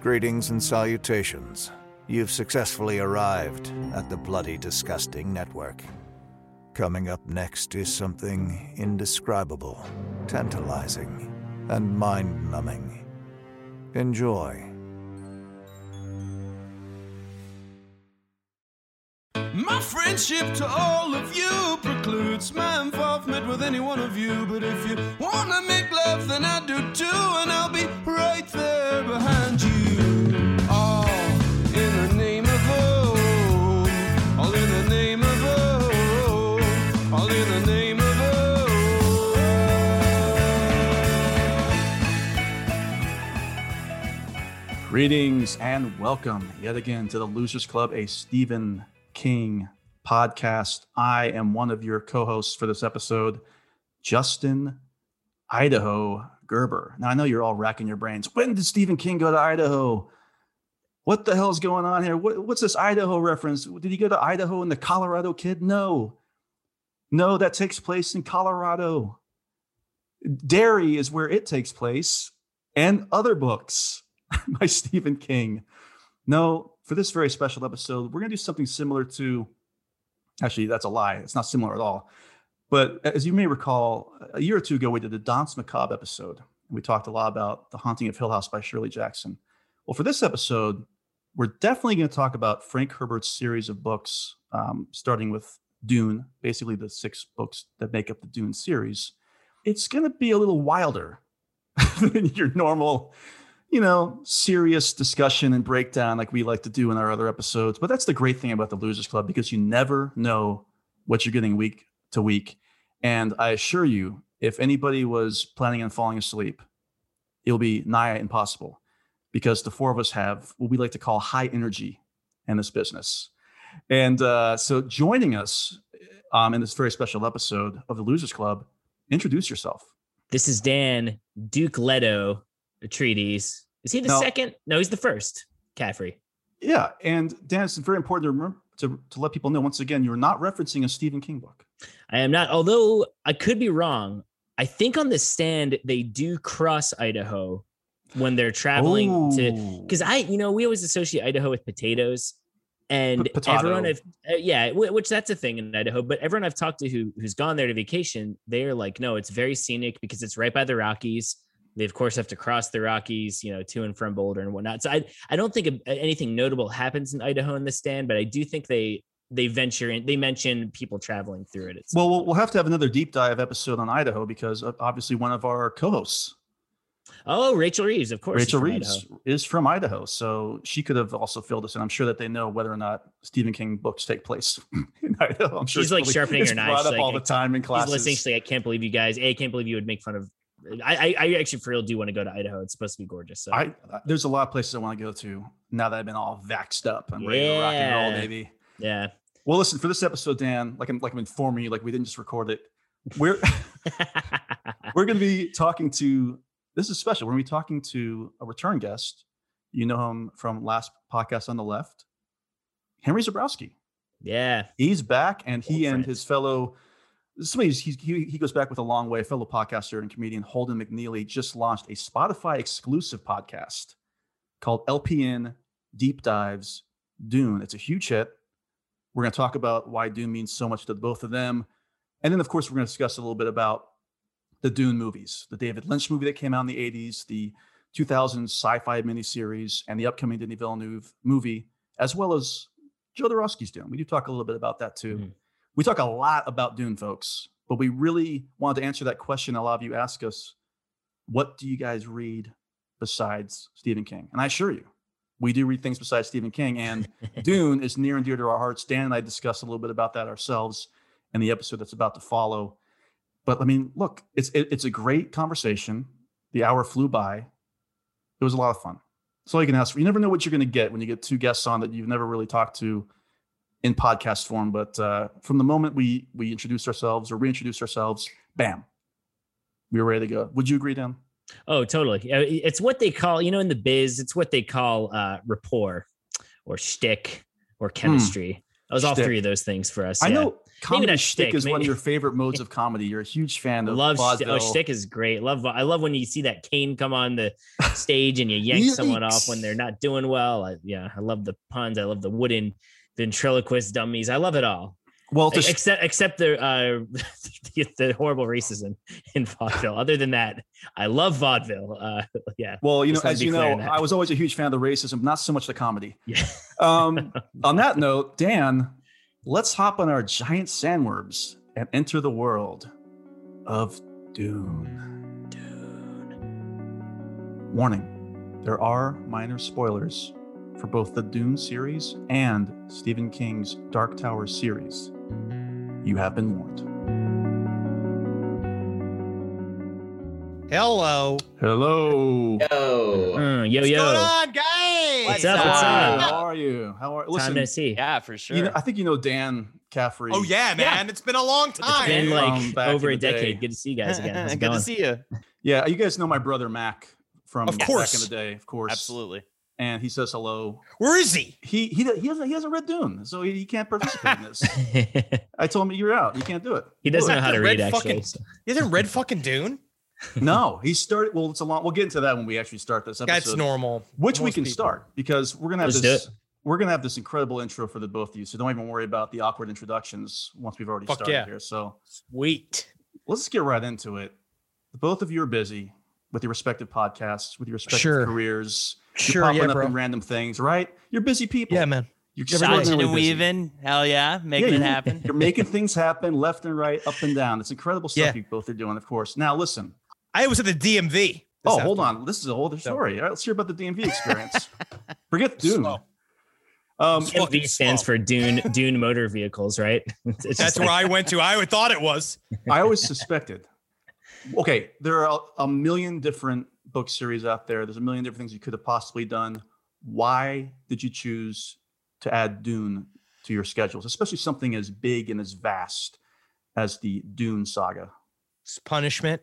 Greetings and salutations. You've successfully arrived at the Bloody Disgusting Network. Coming up next is something indescribable, tantalizing, and mind numbing. Enjoy. My friendship to all of you precludes my involvement with any one of you. But if you wanna make love, then I do too, and I'll be right there behind you. All in the name of all in the name of all in the name Greetings and welcome yet again to the Losers Club, a Stephen King podcast. I am one of your co hosts for this episode, Justin Idaho Gerber. Now, I know you're all racking your brains. When did Stephen King go to Idaho? What the hell's going on here? What, what's this Idaho reference? Did he go to Idaho and the Colorado kid? No. No, that takes place in Colorado. Derry is where it takes place, and other books by Stephen King. No, for this very special episode, we're going to do something similar to. Actually, that's a lie. It's not similar at all. But as you may recall, a year or two ago, we did the Danse Macabre episode. And we talked a lot about The Haunting of Hill House by Shirley Jackson. Well, for this episode, we're definitely going to talk about Frank Herbert's series of books, um, starting with Dune, basically the six books that make up the Dune series. It's going to be a little wilder than your normal you know, serious discussion and breakdown like we like to do in our other episodes. But that's the great thing about the Losers Club because you never know what you're getting week to week. And I assure you, if anybody was planning on falling asleep, it'll be nigh impossible because the four of us have what we like to call high energy in this business. And uh, so joining us um, in this very special episode of the Losers Club, introduce yourself. This is Dan Duke Leto Atreides. Is he the second? No, he's the first. Caffrey. Yeah, and Dan, it's very important to remember to, to let people know once again you're not referencing a Stephen King book. I am not, although I could be wrong. I think on the stand they do cross Idaho when they're traveling to because I, you know, we always associate Idaho with potatoes, and P- potato. everyone, I've, uh, yeah, wh- which that's a thing in Idaho. But everyone I've talked to who who's gone there to vacation, they're like, no, it's very scenic because it's right by the Rockies. They of course have to cross the Rockies, you know, to and from Boulder and whatnot. So I I don't think anything notable happens in Idaho in the stand, but I do think they they venture in. They mention people traveling through it. It's, Well, we'll we'll have to have another deep dive episode on Idaho because uh, obviously one of our co-hosts, oh, Rachel Reeves, of course, Rachel Reeves, Idaho. is from Idaho, so she could have also filled us in. I'm sure that they know whether or not Stephen King books take place in Idaho. I'm sure She's, like, probably- sharpening her knife. brought up like, all the time in classes. listening. She's like, I can't believe you guys. A, I can't believe you would make fun of. I, I, I actually for real do want to go to Idaho. It's supposed to be gorgeous. So I there's a lot of places I want to go to now that I've been all vaxxed up. I'm ready to rock and roll, baby. yeah. Well, listen for this episode, Dan. Like I'm like I'm informing you, like we didn't just record it. We're we're going to be talking to. This is special. We're going to be talking to a return guest. You know him from last podcast on the left, Henry Zebrowski. yeah. He's back, and he Old and friend. his fellow. Somebody he, he goes back with a long way. Fellow podcaster and comedian Holden McNeely just launched a Spotify exclusive podcast called LPN Deep Dives Dune. It's a huge hit. We're going to talk about why Dune means so much to both of them, and then of course we're going to discuss a little bit about the Dune movies, the David Lynch movie that came out in the '80s, the 2000 sci-fi miniseries, and the upcoming Denis Villeneuve movie, as well as Joe Jodorowsky's Dune. We do talk a little bit about that too. Mhm. We talk a lot about Dune, folks, but we really wanted to answer that question. A lot of you ask us, what do you guys read besides Stephen King? And I assure you, we do read things besides Stephen King. And Dune is near and dear to our hearts. Dan and I discussed a little bit about that ourselves in the episode that's about to follow. But I mean, look, it's it, it's a great conversation. The hour flew by. It was a lot of fun. So you can ask for. You never know what you're going to get when you get two guests on that you've never really talked to in podcast form. But uh, from the moment we we introduced ourselves or reintroduced ourselves, bam, we were ready to go. Would you agree, Dan? Oh, totally. It's what they call, you know, in the biz, it's what they call uh, rapport or shtick or chemistry. That was all Hmm. Shtick. three of those things for us. I yeah. know comedy shtick is one of your favorite modes of comedy. You're a huge fan of love oh, vaudeville. shtick is great. Love I love when you see that cane come on the stage and you yank someone off when they're not doing well. I, yeah, I love the puns. I love the wooden ventriloquist dummies. I love it all. Well, to, except except the uh the, the horrible racism in vaudeville. Other than that, I love vaudeville. Uh, yeah, well, you know, as you know. I was always a huge fan of the racism, not so much the comedy. yeah. Um, on that note, Dan, let's hop on our giant sandworms and enter the world of Dune. Dune. Warning: There are minor spoilers for both the Dune series and Stephen King's Dark Tower series. You have been warned. Hello. Hello. Yo. Mm, yo What's yo, going on, guys? What's up, what's How up? How are you? How are time listen? to see. Yeah, for sure. You know, I think you know Dan Caffrey. Oh yeah, man. It's been a long time. It's been like back over a in the day. decade. Good to see you guys again. How's it Good going? to see you. Yeah, you guys know my brother Mac from Of back course. in the day, of course. Absolutely. And he says hello. Where is he? He he he hasn't he hasn't read Dune, so he, he can't participate in this. I told him you're out. You can't do it. he doesn't Do know it. how to Red read fucking- actually. so- He hasn't read fucking Dune. No, he started. Well, it's a long. We'll get into that when we actually start this episode. That's normal. Which we can people. start because we're gonna have Let's this. We're gonna have this incredible intro for the both of you. So don't even worry about the awkward introductions once we've already Fuck started yeah. here. So Sweet. let's get right into it. The both of you are busy with your respective podcasts, with your respective Sure. careers. You're Sure, popping yeah, up bro. in random things, right? You're busy people. Yeah, man. You're Everyone's and weaving. Hell yeah. Making Yeah, it happen. You're making things happen left and right, up and down. It's incredible stuff Yeah. you both are doing, of course. Now, listen. I was at the DMV. this Oh, hold on. This is a whole other story. All right, let's hear about the DMV experience. Forget Dune. Slow. Um, Slow. DMV stands slow. for Dune Dune Motor Vehicles, right? It's just That's like- where I went to. I thought it was. I always suspected. Okay, there are a, a million different book series out there. There's a million different things you could have possibly done. Why did you choose to add Dune to your schedules, especially something as big and as vast as the Dune saga? It's punishment.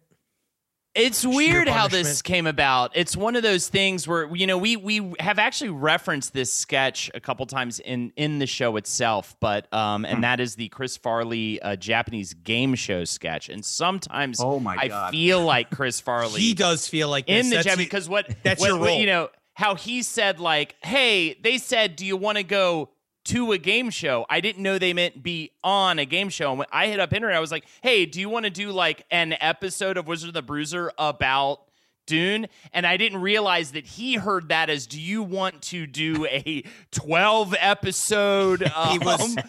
It's weird how this came about. It's one of those things where you know we we have actually referenced this sketch a couple times in in the show itself, but um Hmm. and that is the Chris Farley uh, Japanese game show sketch. And sometimes Oh my god, I god! feel like Chris Farley He does feel like in this. the That's Japanese because what that's what, your what, role. you know how he said like, hey, they said, do you want to go to a game show? I didn't know they meant be on a game show. And when I hit up internet, I was like, hey, do you want to do like an episode of Wizard of the Bruiser about Dune? And I didn't realize that he heard that as, do you want to do a 12 episode He was um,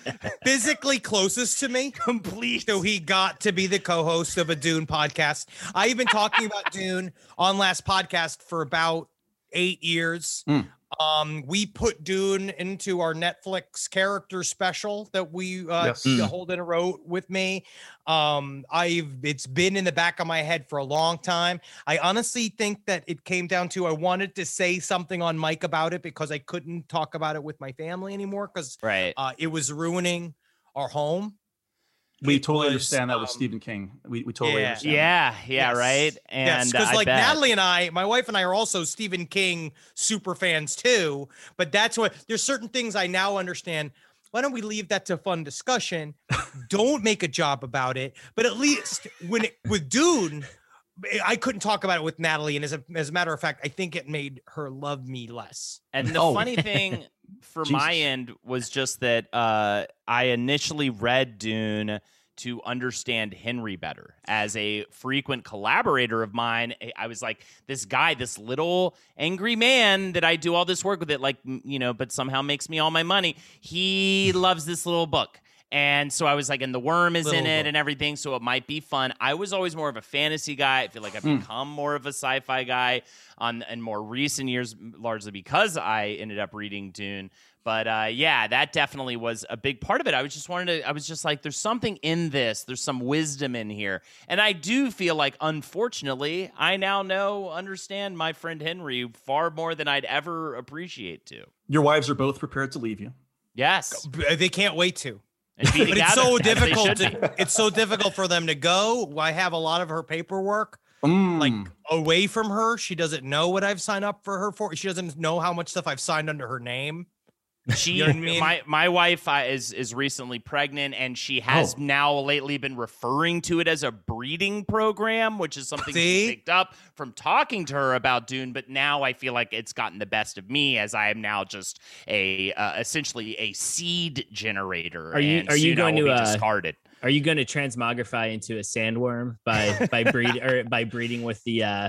physically closest to me. complete? So he got to be the co-host of a Dune podcast. I've been talking about Dune on last podcast for about eight years. Mm. Um, we put Dune into our Netflix character special that we uh Yes. the Mm. Holden wrote with me. Um, I've it's been in the back of my head for a long time. I honestly think that it came down to I wanted to say something on mic about it because I couldn't talk about it with my family anymore because Right. uh, it was ruining our home. We totally was, understand that with um, Stephen King. We, we totally yeah. understand. Yeah, yeah, Yes. right. And yes, because I like bet. Natalie and I, my wife and I are also Stephen King super fans too. But that's what there's certain things I now understand. Why don't we leave that to fun discussion? don't make a job about it. But at least when it with Dune, I couldn't talk about it with Natalie. And as a as a matter of fact, I think it made her love me less. And the Oh. funny thing for my end was just that uh, I initially read Dune to understand Henry better. As a frequent collaborator of mine, I- I was like, this guy, this little angry man that I do all this work with it, like, you know, but somehow makes me all my money. He loves this little book. And so I was like, and the worm is in it book. and everything, so it might be fun. I was always more of a fantasy guy. I feel like I've Hmm. become more of a sci-fi guy on in more recent years, largely because I ended up reading Dune. But uh, yeah, that definitely was a big part of it. I was just wanted to. I was just like, there's something in this. There's some wisdom in here, and I do feel like, unfortunately, I now know, understand my friend Henry far more than I'd ever appreciate to. Your wives are both prepared to leave you. Yes, They can't wait to. But it's so difficult. To, it's so difficult for them to go. I have a lot of her paperwork. Mm. like away from her. She doesn't know what I've signed up for her for. She doesn't know how much stuff I've signed under her name. She, You know I mean? my my wife uh, is is recently pregnant, and she has Oh. now lately been referring to it as a breeding program, which is something See? she picked up from talking to her about Dune. But now I feel like it's gotten the best of me, as I am now just a uh, essentially a seed generator. Are you- and are you going to, be uh, discarded? Are you going to transmogrify into a sandworm by by breed or by breeding with the uh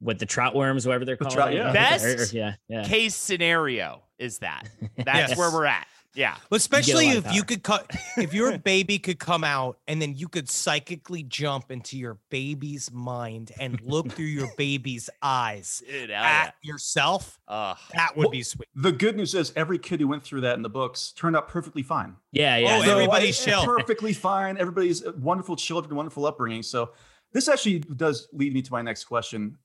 with the trout worms, whatever they're The called? trout- yeah. Best Or- or- yeah, yeah. Case scenario is that that's Yes. where we're at. Yeah. Well, especially lot of if you could cut, if your baby could come out and then you could psychically jump into your baby's mind and look through your baby's eyes Dude, hell at yourself, yeah. Ugh. that would Well, be sweet. The good news is every kid who went through that in the books turned out perfectly fine. Yeah, yeah. Oh, no, everybody's chill. Perfectly fine. Everybody's uh, wonderful children, wonderful upbringing. So this actually does lead me to my next question.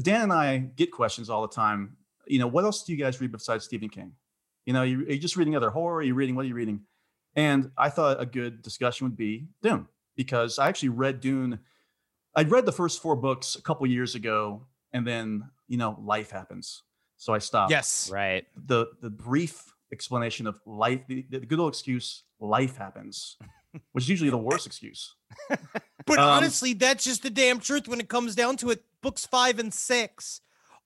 Dan and I get questions all the time. You know, what else do you guys read besides Stephen King? You know, you- are you just reading other horror? Are you reading what are you reading? And I thought a good discussion would be Dune because I actually read Dune. I'd read the first four books a couple years ago, and then you know, life happens, so I stopped Yes. Right. the the brief explanation of life, the, the good old excuse, life happens, which is usually the worst excuse. But Um, honestly, that's just the damn truth when it comes down to it. Books five and six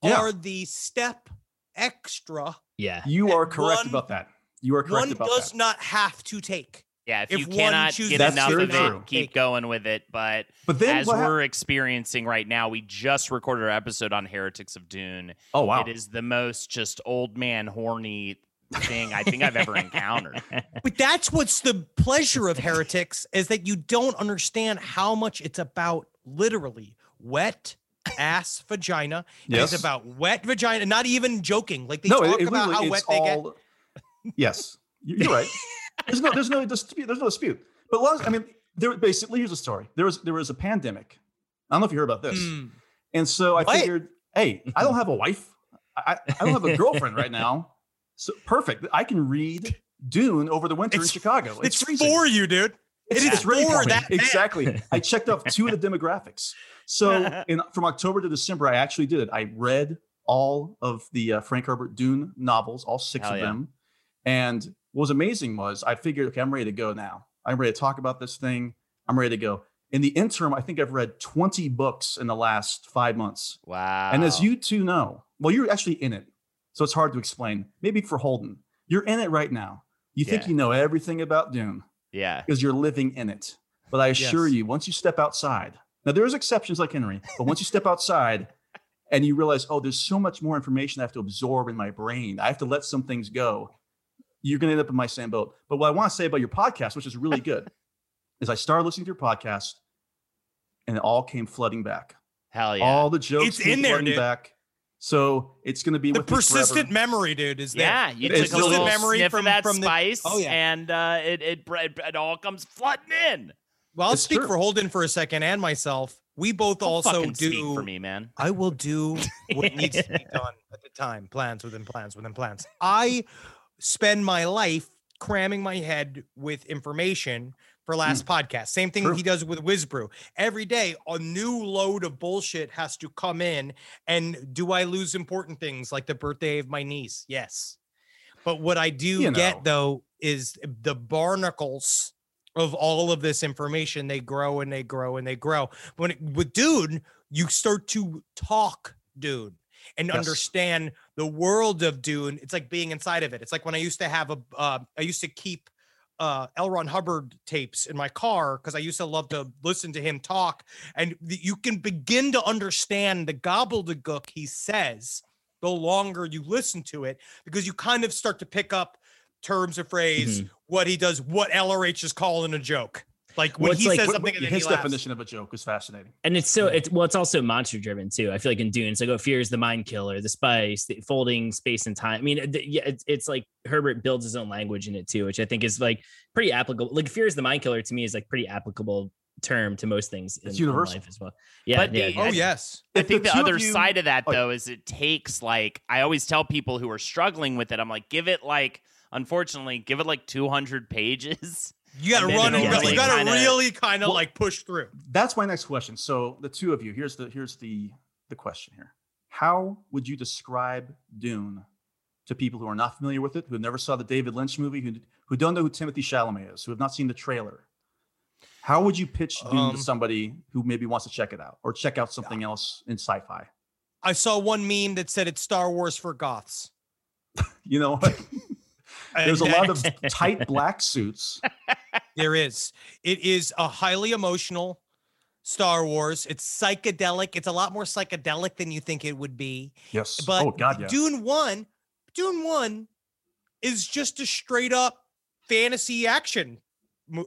Yeah. are the step extra yeah. You are correct one- about that. You are correct one about does that. not have to take. Yeah, if, If you one cannot chooses get enough very of true. it, keep going with it. But But then as we're experiencing right now, we just recorded our episode on Heretics of Dune. oh wow, It is the most just old man horny thing I think I've ever encountered. But that's what's the pleasure of heretics is that you don't understand how much it's about literally wet ass vagina. Yes. It's about wet vagina, not even joking. Like they no, talk it, it about how wet it's they get. Yes, You- you're right. There's no, there's no dispute. There's no dispute. But I mean, there basically here's a story. There was there was a pandemic. I don't know if you heard about this. Mm. And so I What? figured, hey, I don't have a wife. I, I don't have a girlfriend right now. So perfect. I can read Dune over the winter It's- in Chicago. It's, freezing. for you, dude. It's, it is ready for that. Exactly. I checked off two of the demographics. So in from October to December, I actually did it. I read all of the uh, Frank Herbert Dune novels, all six Hell of yeah. them. And what was amazing was I figured, okay, I'm ready to go now. I'm ready to talk about this thing. I'm ready to go. In the interim, I think I've read 20 books in the last five months. Wow. And as you two know, well, you're actually in it. So it's hard to explain. Maybe for Holden, you're in it right now. You think you know everything about Dune yeah. because you're living in it. But I assure Yes. you, once you step outside, now there's exceptions like Henry, but once you step outside and you realize, oh, there's so much more information I have to absorb in my brain, I have to let some things go. You're going to end up in my same boat. But what I want to say about your podcast, which is really good, is I started listening to your podcast and it all came flooding back. Hell yeah. All the jokes It's came in there, flooding dude. back. So it's going to be The with persistent memory, dude, is there. yeah, you It's took a just little memory sniff from- that from the- spice, Oh, yeah. and uh, it, it it it all comes flooding in. Well, I'll It's speak true. for Holden for a second and myself. We both Don't also do. speak for me, man. I will do what needs to be done at the time. Plans within plans within plans. I spend my life cramming my head with information for last podcast. Same thing True. he does with Whizbrew. Every day, a new load of bullshit has to come in. And do I lose important things like the birthday of my niece? Yes. But what I do You know. get though is the barnacles of all of this information. They grow and they grow and they grow. When it, with Dune, you start to talk Dune and Yes. understand the world of Dune. It's like being inside of it. It's like when I used to have a, uh, I used to keep uh L. Ron Hubbard tapes in my car because I used to love to listen to him talk, and you can begin to understand the gobbledygook he says the longer you listen to it because you kind of start to pick up terms of phrase, Mm-hmm. what he does, what LRH is calling a joke. Like when Well, he like- says something, what- and then his he laughs. definition of a joke is fascinating. And it's so it's well, it's also monster driven too. I feel like in Dune, it's like oh, fear is the mind killer, the spice, the folding space and time. I mean, the, yeah, it's it's like Herbert builds his own language in it too, which I think is like pretty applicable. Like fear is the mind killer to me is like pretty applicable term to most things in, It's in universal. life as well. Yeah, But yeah, the- yeah. Oh yes. I If think the, two of other you- side of that Oh, though is it takes like I always tell people who are struggling with it, I'm like, give it like unfortunately, give it like 200 pages. You got to run. You got really to kinda- really kind of Well- like push through. That's my next question. So the two of you, here's the here's the the question here. How would you describe Dune to people who are not familiar with it, who never saw the David Lynch movie, who who don't know who Timothée Chalamet is, who have not seen the trailer? How would you pitch Dune Um, to somebody who maybe wants to check it out or check out something else in sci-fi? I saw one meme that said it's Star Wars for goths. You know, there's a lot of tight black suits. There is. It is a highly emotional Star Wars. It's psychedelic. It's a lot more psychedelic than you think it would be. Yes. But oh God, yeah. Dune 1, Dune 1 is just a straight up fantasy action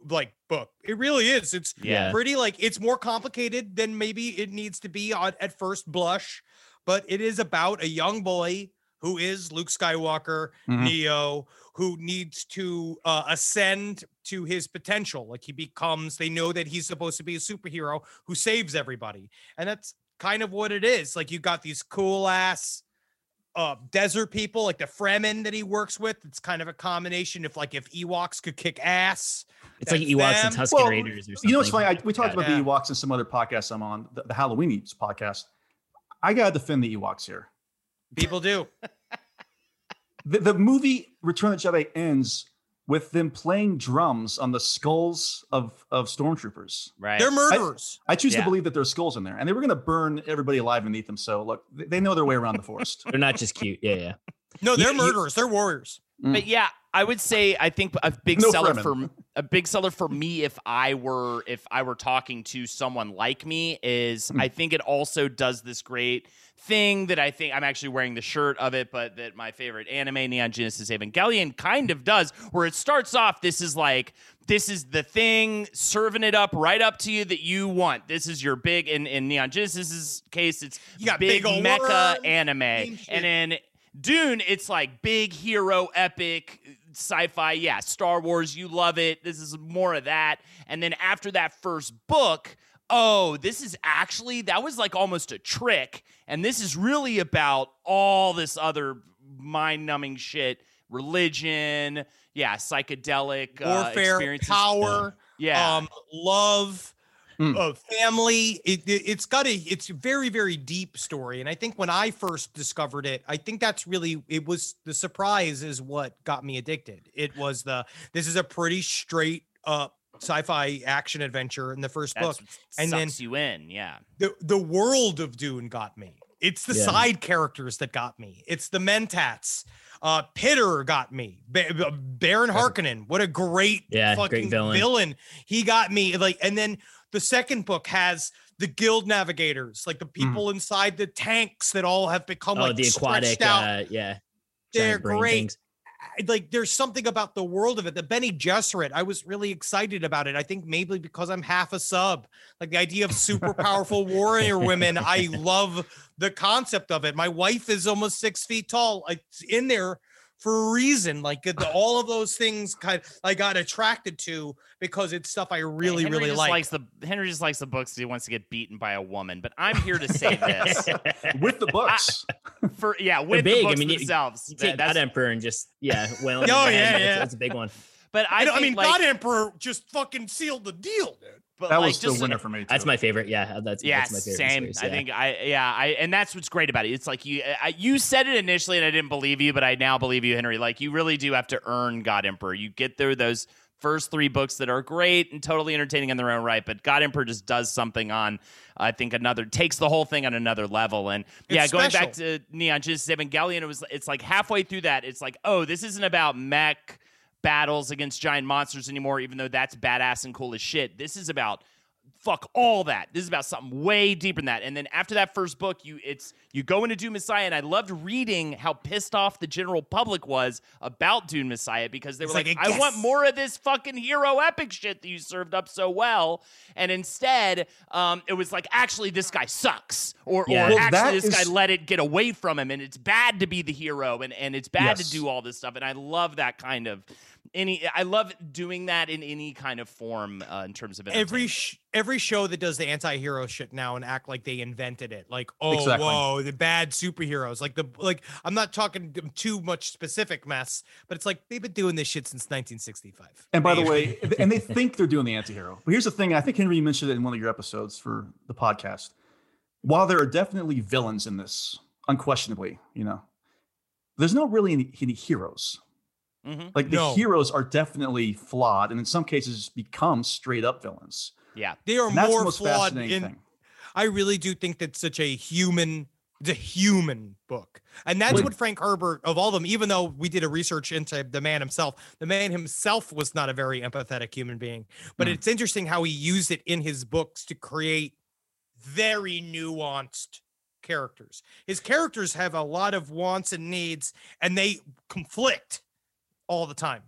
like book. It really is. It's Yeah. pretty like it's more complicated than maybe it needs to be on, at first blush, but it is about a young boy who is Luke Skywalker, Mhm. Neo, who needs to uh, ascend to his potential. Like he becomes, they know that he's supposed to be a superhero who saves everybody. And that's kind of what it is. Like you got these cool ass uh desert people like the Fremen that he works with. It's kind of a combination of like if Ewoks could kick ass. It's like That's Ewoks and them. Tusken Well, Raiders or something. You know what's funny? I, we talked about Yeah. the Ewoks in some other podcasts I'm on, the, the Halloween Eats podcast. I gotta defend the Ewoks here. People do. The, the movie Return of the Jedi ends with them playing drums on the skulls of of stormtroopers. Right. They're murderers. I choose Yeah. to believe that there's skulls in there, and they were going to burn everybody alive and eat them. So look, they, they know their way around the forest. They're not just cute. Yeah, yeah. no, they're you- you- murderers. They're warriors. Mm. But yeah, I would say I think a big No seller Fremen. for a big seller for me if I were if I were talking to someone like me is Hmm. I think it also does this great thing that I think I'm actually wearing the shirt of it, but that my favorite anime Neon Genesis Evangelion kind of does, where it starts off this is like this is the thing serving it up right up to you that you want. This is your big in in Neon Genesis's case, it's You got big, big mecha anime, shit. and then Dune, it's like big hero epic sci-fi. Yeah, Star Wars, you love it. This is more of that. And then after that first book, oh, this is actually that was like almost a trick. And this is really about all this other mind-numbing shit, religion, yeah, psychedelic uh, Warfare, experiences. power, Yeah. um, love, Hmm. uh, family. It, it, it's got a it's a very very deep story, and I think when I first discovered it, I think that's really it was the surprise is what got me addicted. It was the this is a pretty straight up sci-fi action adventure in the first That's book. and then- sucks you in. Yeah. The the world of Dune got me. It's the Yeah. side characters that got me. It's the Mentats. Uh, Piter got me. Ba- Ba- Baron Harkonnen. What a great Yeah, great villain. villain. He got me. Like, and then the second book has the guild navigators, like the people inside the tanks that all have become Oh, like the aquatic. stretched out. Uh, yeah. They're great. things. Like there's something about the world of it. The Bene Gesserit, I was really excited about it. I think maybe because I'm half a sub. Like the idea of super powerful warrior women. I love the concept of it. My wife is almost six feet tall. It's in there for a reason. Like the, all of those things kind I got attracted to because it's stuff I really, Henry really just like. likes the Henry just likes the books. 'cause He wants to get beaten by a woman. But I'm here to say this with the books. for yeah, with big. the I books mean, themselves. You That- take that's- God Emperor and just yeah, well, Oh, yeah, yeah. That's, a big one. but I, I, know- I mean, like, God Emperor just fucking sealed the deal, dude. But that like, was the just- winner for me. Too. That's my favorite. Yeah, uh, that's Yeah, that's my favorite. same. series, I think I yeah I and that's what's great about it. It's like you uh, I, you said it initially and I didn't believe you, but I now believe you, Henry. Like you really do have to earn God Emperor. You get through those first three books that are great and totally entertaining in their own right, but God Emperor just does something on I think another takes the whole thing on another level. And yeah, It's going back to Neon Genesis Evangelion, it was it's like halfway through that, it's like oh this isn't about mech battles against giant monsters anymore, even though that's badass and cool as shit. This is about fuck all that. This is about something way deeper than that. And then after that first book, you it's you go into Dune Messiah, and I loved reading how pissed off the general public was about Dune Messiah because they were It's like, like, I want more of this fucking hero epic shit that you served up so well. And instead, um, it was like, actually, this guy sucks. Or, Yeah. or Well, actually, this is- guy let it get away from him, and it's bad to be the hero, and, and it's bad Yes. to do all this stuff. And I love that kind of any I love doing that in any kind of form uh, in terms of every sh- every show that does the anti-hero shit now and act like they invented it like oh Exactly. whoa the bad superheroes like the like i'm not talking t- too much specific mess but it's like they've been doing this shit since 1965 And by the way, and they think they're doing the anti-hero. But here's the thing: I think Henry mentioned it in one of your episodes for the podcast. While there are definitely villains in this, unquestionably, you know, there's not really any, any heroes. Mhm. Like the No. heroes are definitely flawed, and in some cases become straight up villains. Yeah. They are And that's the more most flawed fascinating in. thing. I really do think that's such a human, it's a human book, and that's Well- what Frank Herbert of all of them. Even though we did a research into the man himself, the man himself was not a very empathetic human being. But Mm. it's interesting how he used it in his books to create very nuanced characters. His characters have a lot of wants and needs, and they conflict all the time.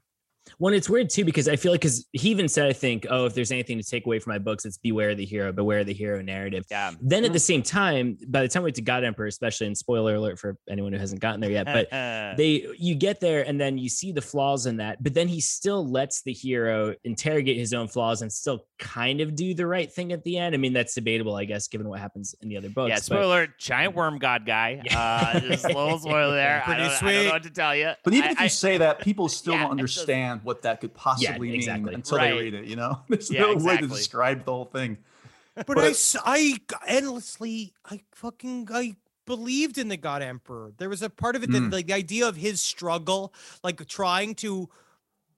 When it's weird too, because I feel like because he even said, I think, oh, if there's anything to take away from my books, it's beware the hero, beware the hero narrative. Yeah. Then at mm-hmm. the same time, by the time we get to God Emperor, especially, and spoiler alert for anyone who hasn't gotten there yet, but uh-uh. they you get there and then you see the flaws in that but then he still lets the hero interrogate his own flaws and still kind of do the right thing at the end i mean that's debatable i guess given what happens in the other books yeah, spoiler: alert, giant worm god guy. Yeah. Uh, just a little spoiler there. I Pretty don't, I don't sweet. know what to tell you. But even I, if you I- say that, people still Yeah, don't it doesn't- understand what that could possibly exactly. mean until Right. they read it. You know, there's Yeah, no way to describe the whole thing. But, But I, it- s- I g- endlessly, I fucking, I believed in the God Emperor. There was a part of it that, Mm. like, the idea of his struggle, like trying to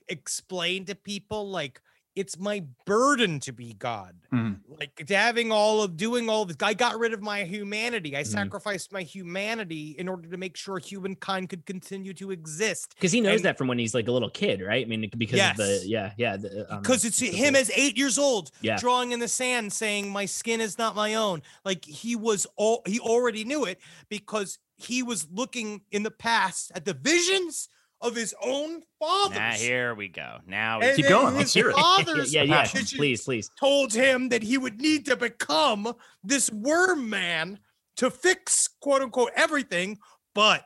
explain to people, like, it's my burden to be God. Mm. Like to having all of doing all of this. I got rid of my humanity. I Mhm. sacrificed my humanity in order to make sure humankind could continue to exist. because he knows And- that from when he's like a little kid right i mean because of the yeah yeah the, um, because it's him as eight years old Yeah. drawing in the sand saying my skin is not my own like he was all he already knew it because he was looking in the past at the visions of his own father. Nah, here we go. Now we Keep then going, let's his hear it. fathers yeah yeah please please told him that he would need to become this worm man to fix quote unquote everything but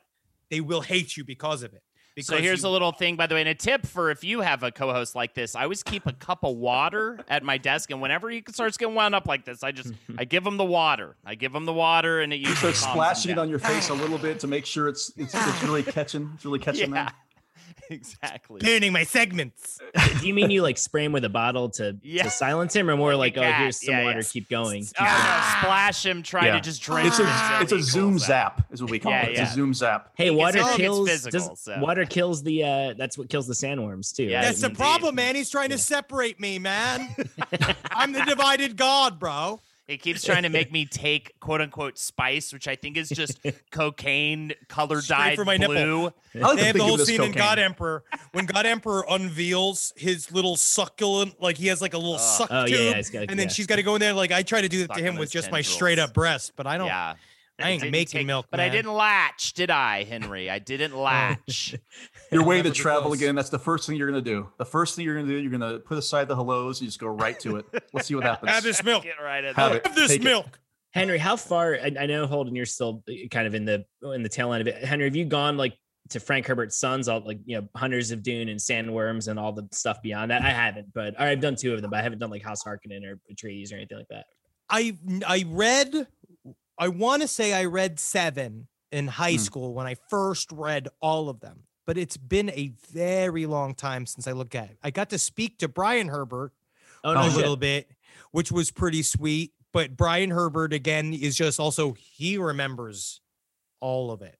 they will hate you because of it So because here's you- a little thing, by the way, and a tip for if you have a co-host like this. I always keep a cup of water at my desk, and whenever he starts getting wound up like this, I just I give him the water. I give him the water, and it You usually start splashing it on your face a little bit to make sure it's it's, it's really catching. It's really catching Yeah, them. exactly. burning my segments do you mean you like spray him with a bottle to, Yeah. to silence him or more Like like, oh here's some Yeah, water yeah. keep going Oh, no, splash him, try Yeah. to just drink. It's a until it's a zoom cools out. zap is what we call Yeah, it. It's yeah. a zoom zap. Hey, water kills. physical, does, so. Water kills the. uh That's what kills the sandworms too. Yeah, right? That's the problem, man. He's trying Yeah. to separate me, man. I'm the divided God, bro. It keeps trying to make me take quote unquote spice, which I think is just cocaine color Straight dyed for my nipple. blue. I like They have the whole of this scene in. God Emperor when God Emperor unveils his little succulent, like he has like a little Ugh. suck Oh, tube, yeah, yeah, it's and then yeah. she's got to go in there. Like I try to do it to him with those just my straight up breast, but I don't. Yeah. I ain't didn't making milk, but I didn't latch, did I, Henry? I didn't latch. Your way to travel again. That's the first thing you're gonna do. The first thing you're gonna do, you're gonna put aside the hellos. You just go right to it. Let's see what happens. Have this milk. Get right at Have it. Have this Take it. milk. Henry, how far? I, I know Holden, you're still uh, kind of in the in the tail end of it. Henry, have you gone like to Frank Herbert's Sons, all like you know Hunters of Dune and Sandworms and all the stuff beyond that? I haven't, but or I've done two of them, but I haven't done like House Harkonnen or Atreides or anything like that. I I read. I want to say I read seven in high Hmm. school when I first read all of them, but it's been a very long time since I looked at it. I got to speak to Brian Herbert Oh a shit. little bit, which was pretty sweet. But Brian Herbert again is just also he remembers all of it,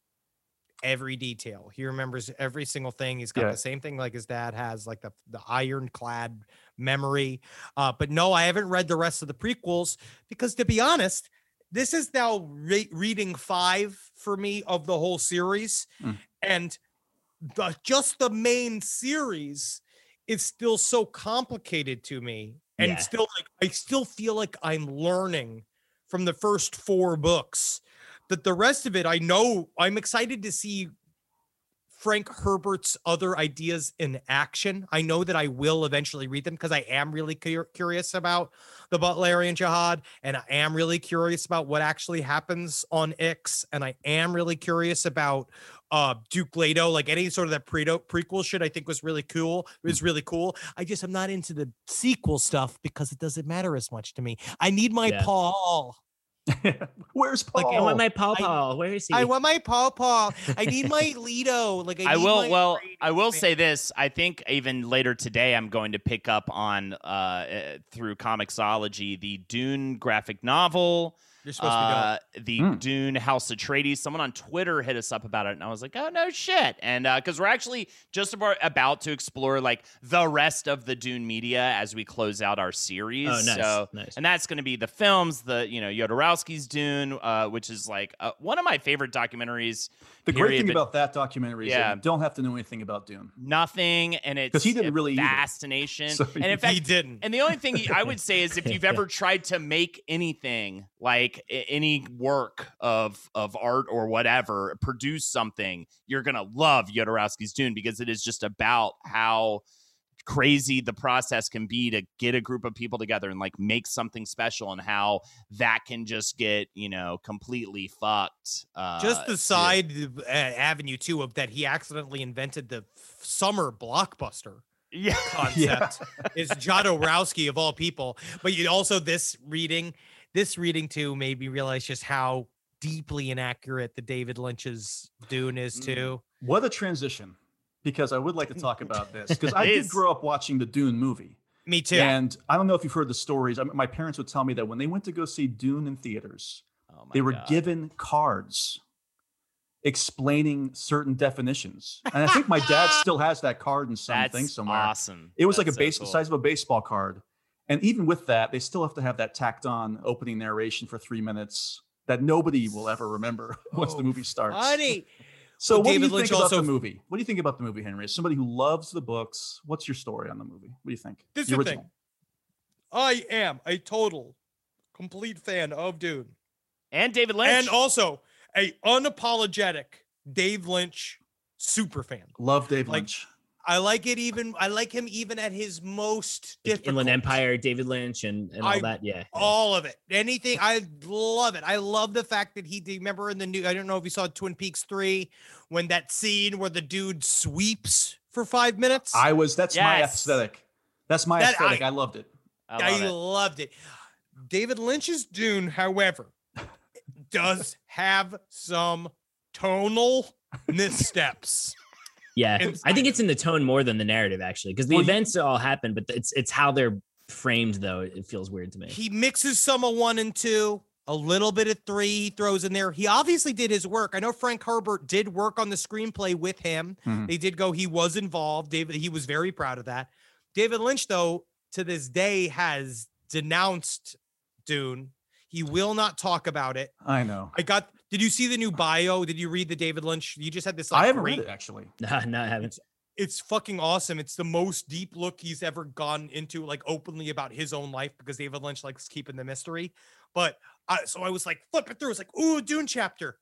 every detail. He remembers every single thing. He's got Yeah. the same thing like his dad has, like the the ironclad memory. Uh, but no, I haven't read the rest of the prequels because to be honest, this is now re- reading five for me of the whole series, Mm. and the just the main series is still so complicated to me and Yeah. still like i still feel like i'm learning from the first four books that the rest of it i know i'm excited to see frank herbert's other ideas in action i know that i will eventually read them because i am really cur- curious about the butlerian jihad and i am really curious about what actually happens on ix and i am really curious about uh Duke Leto, like any sort of that pre- prequel shit, I think was really cool. It was really cool. I just I'm not into the sequel stuff because it doesn't matter as much to me. I need my Yeah. Paul. Where's Paul? Like, I want my Paul Paul. Where is he? I want my Paul Paul. I need my Leto. Like I, I need will. my Well, I will say this. I think even later today, I'm going to pick up on uh, uh, through Comixology the Dune graphic novel. You're supposed to be doing. uh, the Hmm. Dune House Atreides. Someone on Twitter hit us up about it, and I was like, "Oh no, shit!" And because we're actually just about, about to explore like the rest of the Dune media as we close out our series. Oh, nice, So, nice. and that's going to be the films, the you know Jodorowsky's Dune, uh, which is like uh, one of my favorite documentaries. The great thing but about that documentary is Yeah. you don't have to know anything about Dune. nothing, and it's 'Cause he didn't a really either. fascination. So and in he fact, he didn't. and the only thing I would say is if you've ever tried to make anything like any work of of art or whatever, produce something, you're gonna love Jodorowsky's Dune because it is just about how crazy the process can be to get a group of people together and like make something special and how that can just get you know completely fucked uh Just the side uh, avenue too of that he accidentally invented the summer blockbuster yeah. concept is Jodorowsky of all people. But you also this reading, this reading too made me realize just how deeply inaccurate the David Lynch's Dune is Mm. too. What a transition! Because I would like to talk about this because I did grow up watching the Dune movie, Me too. and I don't know if you've heard the stories. I mean, my parents would tell me that when they went to go see Dune in theaters, Oh they were God. given cards explaining certain definitions, and I think my dad still has that card in something that's somewhere. awesome It was like a That's so base cool. the size of a baseball card. And even with that, they still have to have that tacked on opening narration for three minutes that nobody will ever remember once the Oh, movie starts. Honey, So Well, what David do you Lynch think about also- the movie? What do you think about the movie, Henry? As somebody who loves the books, what's your story on the movie? What do you think? This is The the thing. I am a total, complete fan of Dune. and David Lynch And also a unapologetic Dave Lynch super fan. Love Dave Like, Lynch. I like it even I like him even at his most Like difficult. Inland Empire, David Lynch, and, and all I- that. Yeah. yeah. All of it. Anything. I love it. I love the fact that he remember in the new I don't know if you saw Twin Peaks 3 when that scene where the dude sweeps for 5 minutes. I was that's my aesthetic. That's my That aesthetic. I- I, loved it. I I it. loved it. David Lynch's Dune, however, does have some tonal missteps. Yeah, It's- I think it's in the tone more than the narrative actually, because the Well, you- events all happen, but it's it's how they're framed though. It feels weird to me. He mixes some of one and two, a little bit of three he throws in there. He obviously did his work. I know Frank Herbert did work on the screenplay with him. Mhm. They did go, he was involved. David, he was very proud of that. David Lynch, though, to this day has denounced Dune. He will not talk about it. I know. I got. Did you see the new bio? Did you read the David Lynch? You just had this. Like, I haven't great, read it actually. Nah, no, I haven't. It's fucking awesome. It's the most deep look he's ever gone into, like openly about his own life, because David Lynch likes keeping the mystery. But I, so I was like flipping through. It's like, ooh, Dune chapter.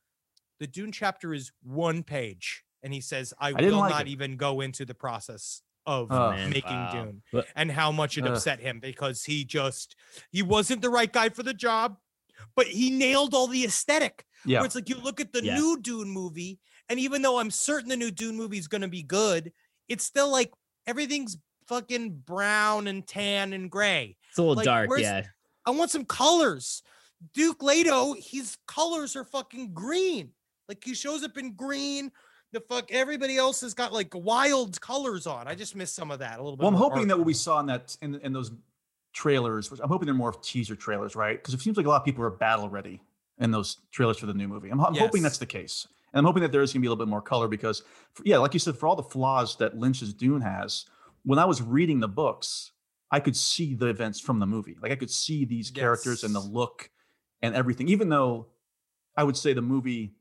The Dune chapter is one page, and he says, "I, didn't will like not it. even go into the process of Oh, making Wow. Dune But- and how much it Ugh. upset him because he just he wasn't the right guy for the job, but he nailed all the aesthetic. Yeah. Where it's like you look at the Yeah. new Dune movie, and even though I'm certain the new Dune movie is going to be good, it's still like everything's fucking brown and tan and gray. It's a little Like, dark. Yeah, I want some colors. Duke Leto, his colors are fucking green. Like he shows up in green. The fuck everybody else has got like wild colors on. I just miss some of that a little bit. Well, I'm hoping art. that what we saw in that in, in those trailers, which I'm hoping they're more of teaser trailers, right? Because it seems like a lot of people are battle ready in those trailers for the new movie. I'm, I'm hoping that's the case, and I'm hoping that there is going to be a little bit more color because, for, yeah, like you said, for all the flaws that Lynch's Dune has, when I was reading the books, I could see the events from the movie. Like I could see these characters and the look and everything. Even though I would say the movie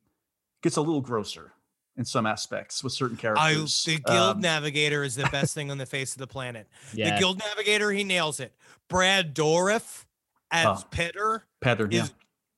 gets a little grosser in some aspects with certain characters. I, characters. the Guild Um, Navigator is the best thing on the face of the planet. yeah. The Guild Navigator, he nails it. Brad Dourif as Oh. Piter pattern, yeah.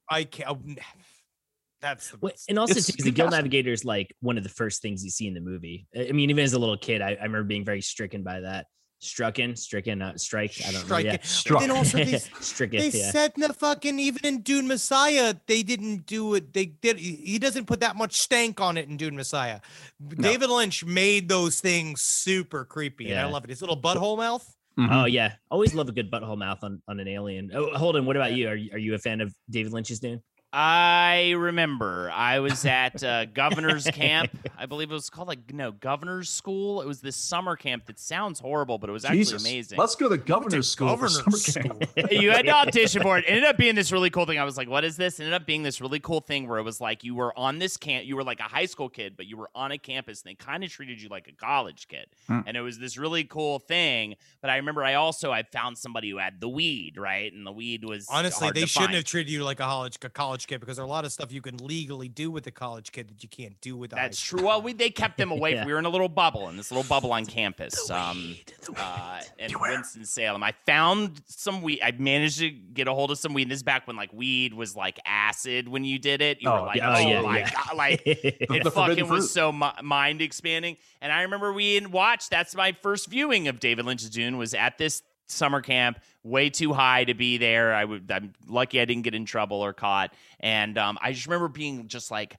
I can't. That's the best. and also It's too, 'cause the Guild casting. Navigator is like one of the first things you see in the movie. I I mean, even as a little kid, I, I remember being very stricken by that. Strucken, stricken, not strike. I don't know. Yeah. Striken. Struck. Then also they, stricken. they Yeah. said in the fucking even in Dune Messiah, they didn't do it. They did. He he doesn't put that much stank on it in Dune Messiah. David Lynch made those things super creepy, and I love it. His little butthole mouth. Mhm. Oh yeah, always love a good butthole mouth on, on an alien. Oh, hold on. What about you? Are you, are you a fan of David Lynch's Dune? I remember I was at uh, governor's camp. I believe it was called like no governor's school. It was this summer camp that sounds horrible, but it was actually Jesus. amazing. Let's go to governor's school governor's summer camp. you had to audition for it. It ended up being this really cool thing. I was like, what is this? It ended up being this really cool thing where it was like you were on this camp, you were like a high school kid, but you were on a campus and they kind of treated you like a college kid. Hmm. And it was this really cool thing. But I remember I also I found somebody who had the weed, right? And the weed was Honestly, hard they to shouldn't find. have treated you like a college a college kid because there are a lot of stuff you can legally do with a college kid that you can't do with a That's school. true. Well, we, they kept them away. Yeah. We were in a little bubble, in this little bubble on campus, um, uh, in Winston Salem. I found some weed. I managed to get a hold of some weed. This is back when like weed was like acid when you did it. You Oh, were like, yeah, oh, oh, yeah, my yeah. god, like it fucking was so mi- mind expanding. And I remember we had watched. That's my first viewing of David Lynch's Dune. Was at this summer camp. Way too high to be there. I would. I'm lucky I didn't get in trouble or caught. And um, I just remember being just like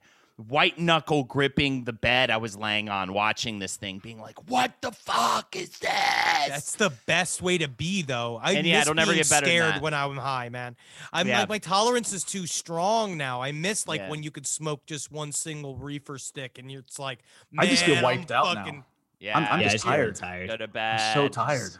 white knuckle gripping the bed I was laying on, watching this thing, being like, "What the fuck is this?" That's the best way to be, though. I And yeah, miss it'll never being get better than scared that. when I'm high, man. I'm Yeah. like my tolerance is too strong now. I miss like Yeah. when you could smoke just one single reefer stick, and it's like, I just get wiped I'm out now. yeah, I'm- I'm yeah, just I just feel tired. Go to bed. I'm so just- tired.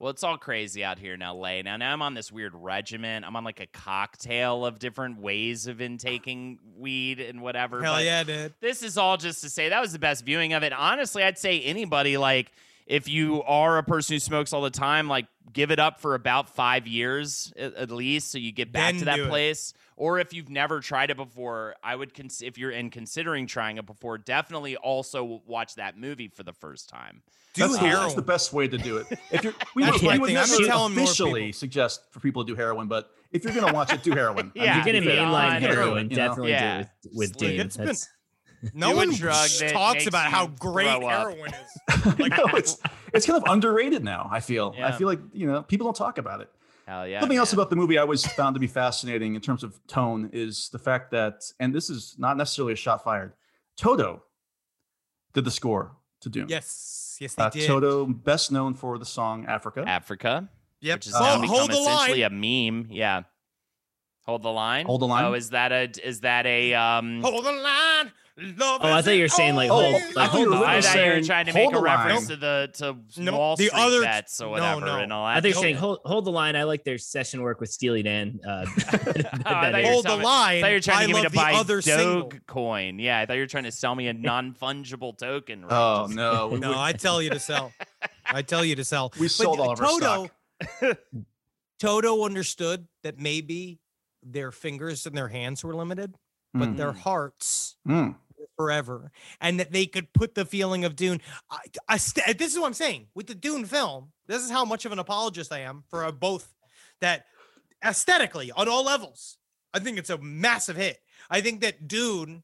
Well, it's all crazy out here in LA. Now, now I'm on this weird regimen. I'm on like a cocktail of different ways of intaking weed and whatever. Hell but yeah, dude. This is all just to say that was the best viewing of it. Honestly, I'd say anybody like if you are a person who smokes all the time, like give it up for about five years at, at least, so you get back Then to that place. it. Place. Or if you've never tried it before, I would cons- if you're in considering trying it before, definitely also watch that movie for the first time. Do that's, the, heroin. that's the best way to do it. If you're, we That's would, we would. I've never been officially people. suggest for people to do heroin, but if you're gonna watch it, do heroin. Yeah. if you're gonna mainline heroin, heroin, you know? definitely Yeah. do it with, with It's like- it's been- No one drug that talks about how great throw up. heroin is. I know, it's it's kind of underrated now. I feel. I feel like you know people don't talk about it. Hell yeah. Something else about the movie I always found to be fascinating in terms of tone is the fact that, and this is not necessarily a shot fired. Toto did the score to Dune. Yes, yes, they Uh, did. Toto, best known for the song Africa. Africa. Yep. which has Oh, now hold, become hold the essentially line. a meme. Yeah. Hold the line. Hold the line? Oh, is that a is that a um? Hold the line. Love Oh, I thought you were saying, like, only hold- thing I thought you were I- I thought you were trying to make a the line. reference to the to No, Wall the Street other- bets or whatever no. and all that. I think you're saying hold hold the line. I like their session work with Steely Dan. Uh, I thought you were Hold the telling- line. I thought you were trying to get me to buy other single. Dogecoin. Yeah, I thought you were trying to sell me a non fungible token. Right? Oh no, No, I tell you to sell. I tell you to sell. we sold all of our Toto, stock. Toto understood that maybe their fingers and their hands were limited, but Mm. their hearts Mm. Were forever, and that they could put the feeling of Dune. I, I st- this is what I'm saying with the Dune film. This is how much of an apologist I am for uh, both. That aesthetically, on all levels, I think it's a massive hit. I think that Dune,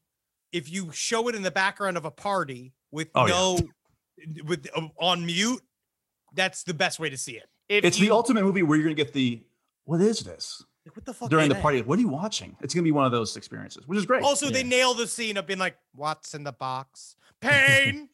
if you show it in the background of a party with Oh, yeah. no, with uh, on mute, that's the best way to see it. If It's you, the ultimate movie where you're gonna get the what is this Like, what the fuck? during the that? party? What are you watching? It's gonna be one of those experiences, which is great. Also, they Yeah. nail the scene of being like, "What's in the box? Pain."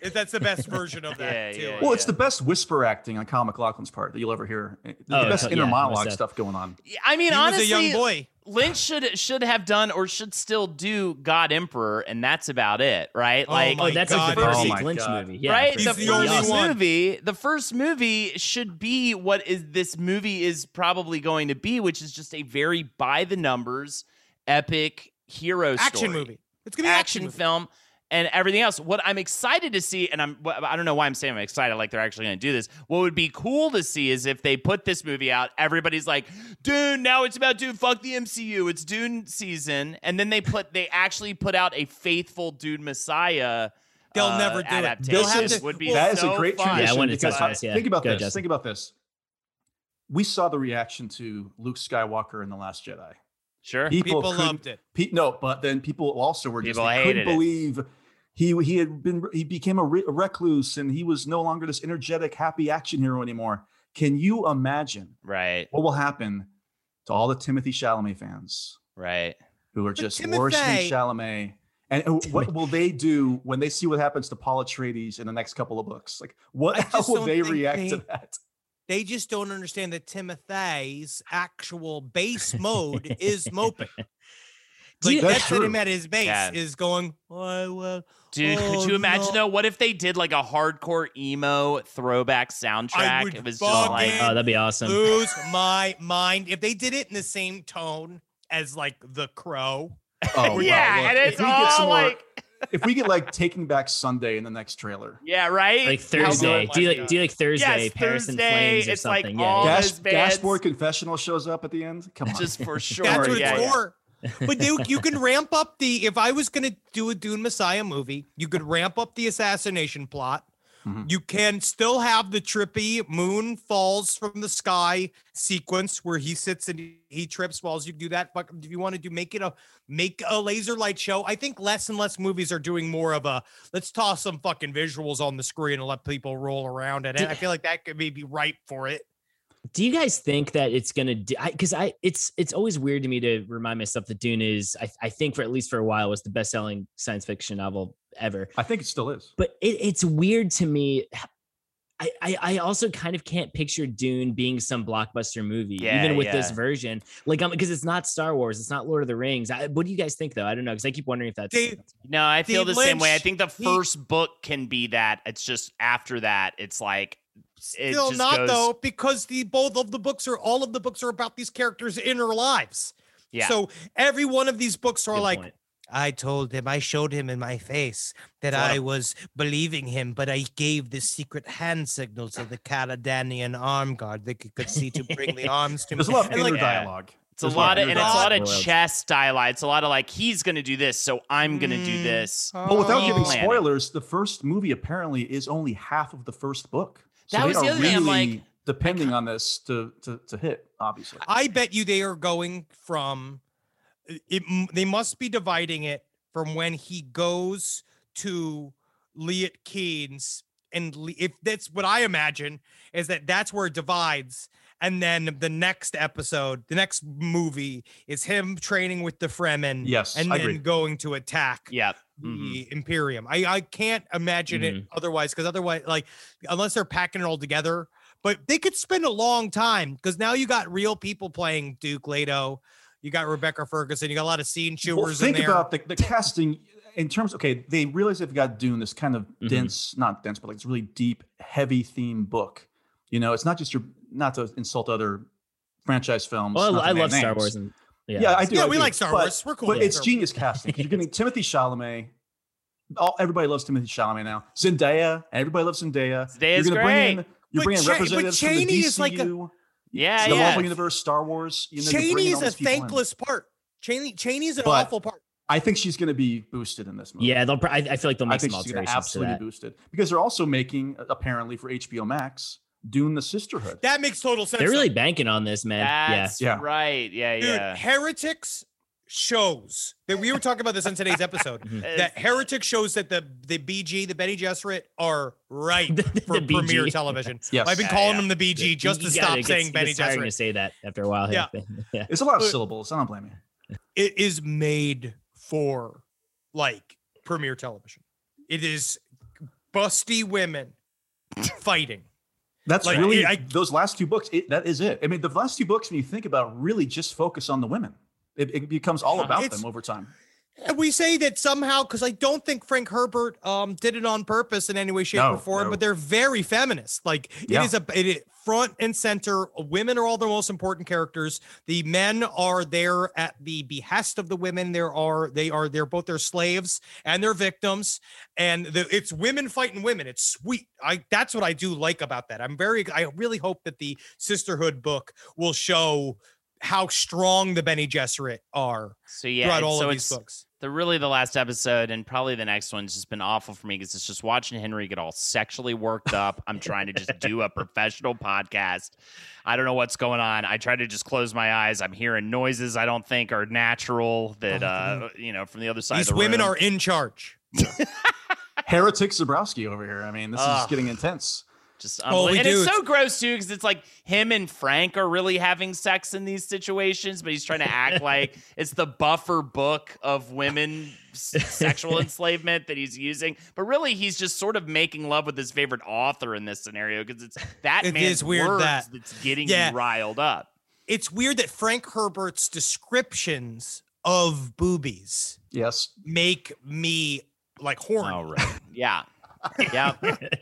If That's the best version of that Yeah, too. yeah, well, it's the best whisper acting on Kyle MacLachlan's part that you'll ever hear. The Oh, best inner most monologue stuff going on. I mean, he honestly, was a young boy. Lynch should should have done or should still do God Emperor, and that's about it, right? Oh like, oh, that's God. like the Oh Lynch God. movie. Yeah, right? He's The the sure. only first one. movie, the first movie should be what is this movie is probably going to be, which is just a very by the numbers, epic hero Action story. movie. It's gonna be an action, action, movie. Film and everything else. What I'm excited to see, and I'm I don't know why I'm saying I'm excited, like they're actually going to do this. What would be cool to see is if they put this movie out, everybody's like, Dune, now it's about Dune. Fuck the MCU, it's Dune season, and then they put they actually put out a faithful Dune Messiah. They'll uh, never do it. They'll This have is to- would be that is so a great fun. transition. Yeah, I wanted to because touch on this, yeah. Think about Go, this. Justin. Think about this. We saw the reaction to Luke Skywalker in the Last Jedi. Sure. People, People couldn't- loved it. Pe- no, but then people also were just People they couldn't it. believe he he had been he became a, re- a recluse and he was no longer this energetic, happy action hero anymore. Can you imagine Right. what will happen to all the Timothée Chalamet fans Right. who are But just Timothée- worshiping Chalamet? And what will they do when they see what happens to Paul Atreides in the next couple of books? Like, what I how will don't they react to that? They just don't understand that Timothy's actual base mode is moping. Do Like you- that's That's him at his base Yeah. is going. Oh, well, Dude, Oh, could you imagine no. though? What if they did like a hardcore emo throwback soundtrack? would It was just like Oh, that'd be awesome. lose my mind if they did it in the same tone as like The Crow. Oh, yeah, wow, and it's if we get some all more- like if we get like Taking Back Sunday in the next trailer. yeah, right. Like Thursday. Do you like do you like Thursday? Yes, Paris and Thursday, Flames or it's something? all yeah, yeah. Gas, those Dashboard Confessional shows up at the end. Come on. just for sure. That's what yeah, it's yeah. for. But you, you can ramp up the. If I was going to do a Dune Messiah movie, you could ramp up the assassination plot. Mhm. You can still have the trippy moon falls from the sky sequence where he sits and he- trips while you do that. But if you want to do make it a make a laser light show, I think less and less movies are doing more of a let's toss some fucking visuals on the screen and let people roll around it. And I feel like that could maybe ripe for it. Do you guys think that it's gonna do? Because I, it's it's always weird to me to remind myself that Dune is, I, I think for at least for a while, was the best selling science fiction novel ever. I think it still is. But it, it's weird to me. I, I I also kind of can't picture Dune being some blockbuster movie, Yeah, even with this version. Like, um, because it's not Star Wars, it's not Lord of the Rings. I, what do you guys think, though? I don't know, because I keep wondering if that's. Dave- No, I feel Dave the same way. I think the he- first book can be that. It's just after that, it's like it Still just not goes- though, because the both of the books are all of the books are about these characters' inner lives. Yeah. So every one of these books are Good like, point. I told him, I showed him in my face that It's I was believing him, but I gave the secret hand signal to the Caladanian arm guard that could, could see to bring the arms to me. There's a lot of And, like, inner Yeah. dialogue. It's a There's lot of inner and it's a lot of dialogue. chess dialogue. It's a lot of like he's gonna do this, so I'm gonna do Mm. this. Well, without oh, giving spoilers, the first movie apparently is only half of the first book. So That they was the are other thing, I'm really like- depending on this to, to to hit, obviously. I bet you they are going from it. They must be dividing it from when he goes to Liet Kynes, and Le- if that's what I imagine is that that's where it divides. And then the next episode, the next movie is him training with the Fremen. Yes, and I then agree. going to attack Yep. the. Imperium. I I can't imagine it Mhm. otherwise because otherwise, like unless they're packing it all together, but they could spend a long time because now you got real people playing Duke Leto. You got Rebecca Ferguson. You got a lot of scene Well, chewers think in there. about the, the casting in terms. Okay, they realize they've got Dune, this kind of Mhm. dense, not dense, but like it's really deep, heavy theme book. You know, it's not just your not to insult other franchise films. Well, I name love Star. Wars, and yeah, Yeah, I do. yeah, I we do. like Star But- Wars. We're cool. But with it's Star Wars. genius casting you're getting Timothée Chalamet. All, everybody loves Timothée Chalamet now. Zendaya, everybody loves Zendaya. Zendaya's you're gonna bring in, great. you're But bringing Cha- but representatives from the Chani is like a- DCU, Yeah, the yeah. Marvel Universe, Star Wars. You know, you're Chani is a these people in. thankless part. Chani Chani's an But- awful part. I think she's going to be boosted in this movie. yeah. They'll. I, I feel like they'll I make think some she's going to alterations to absolutely that. boosted because they're also making uh, apparently for HBO Max Dune: The Sisterhood. That makes total sense. They're though. really banking on this, man. That's Yeah. right. Yeah, Dude, yeah. Heretics shows that we were talking about this in today's episode. Mhm. That Heretic shows that the the BG, the Bene Gesserit, are right for the premiere television. Yes. I've been Yeah, calling yeah. them the BG just to stop it gets- saying it Benny gets to say that after a while. Yeah. yeah. It's a lot of But- syllables. I don't blame you. It is made for like premiere television. It is busty women fighting. That's Like, really I- those last two books. It, that is it. I mean, the last two books, when you think about, it, really just focus on the women. It, it becomes all about It's- them over time. And we say that somehow because I don't think Frank Herbert um did it on purpose in any way, shape, No, or form, no. but they're very feminist. Like Yeah. it is a it front and center. Women are all the most important characters. The men are there at the behest of the women. There are they are they're both their slaves and their victims. And the, it's women fighting women. It's sweet. I that's what I do like about that. I'm very I really hope that the sisterhood book will show how strong the Bene Gesserit are So yeah, throughout it's- all so of these books. the really the last episode and probably the next one's just been awful for me because it's just watching Henry get all sexually worked up. I'm trying to just do a professional podcast. I don't know what's going on. I try to just close my eyes. I'm hearing noises I don't think are natural that uh you know from the other side These of the women room. are in charge. Heretic Zebrowski over here. I mean, this is Ugh. getting intense. Just Oh, we and do. it's so gross too because it's like him and Frank are really having sex in these situations, but he's trying to act like it's the buffer book of women sexual enslavement that he's using. But really, he's just sort of making love with his favorite author in this scenario because it's that It man's is weird words that- that's getting Yeah. you riled up. It's weird that Frank Herbert's descriptions of boobies Yes. make me like horny. Oh right. Yeah. Yeah.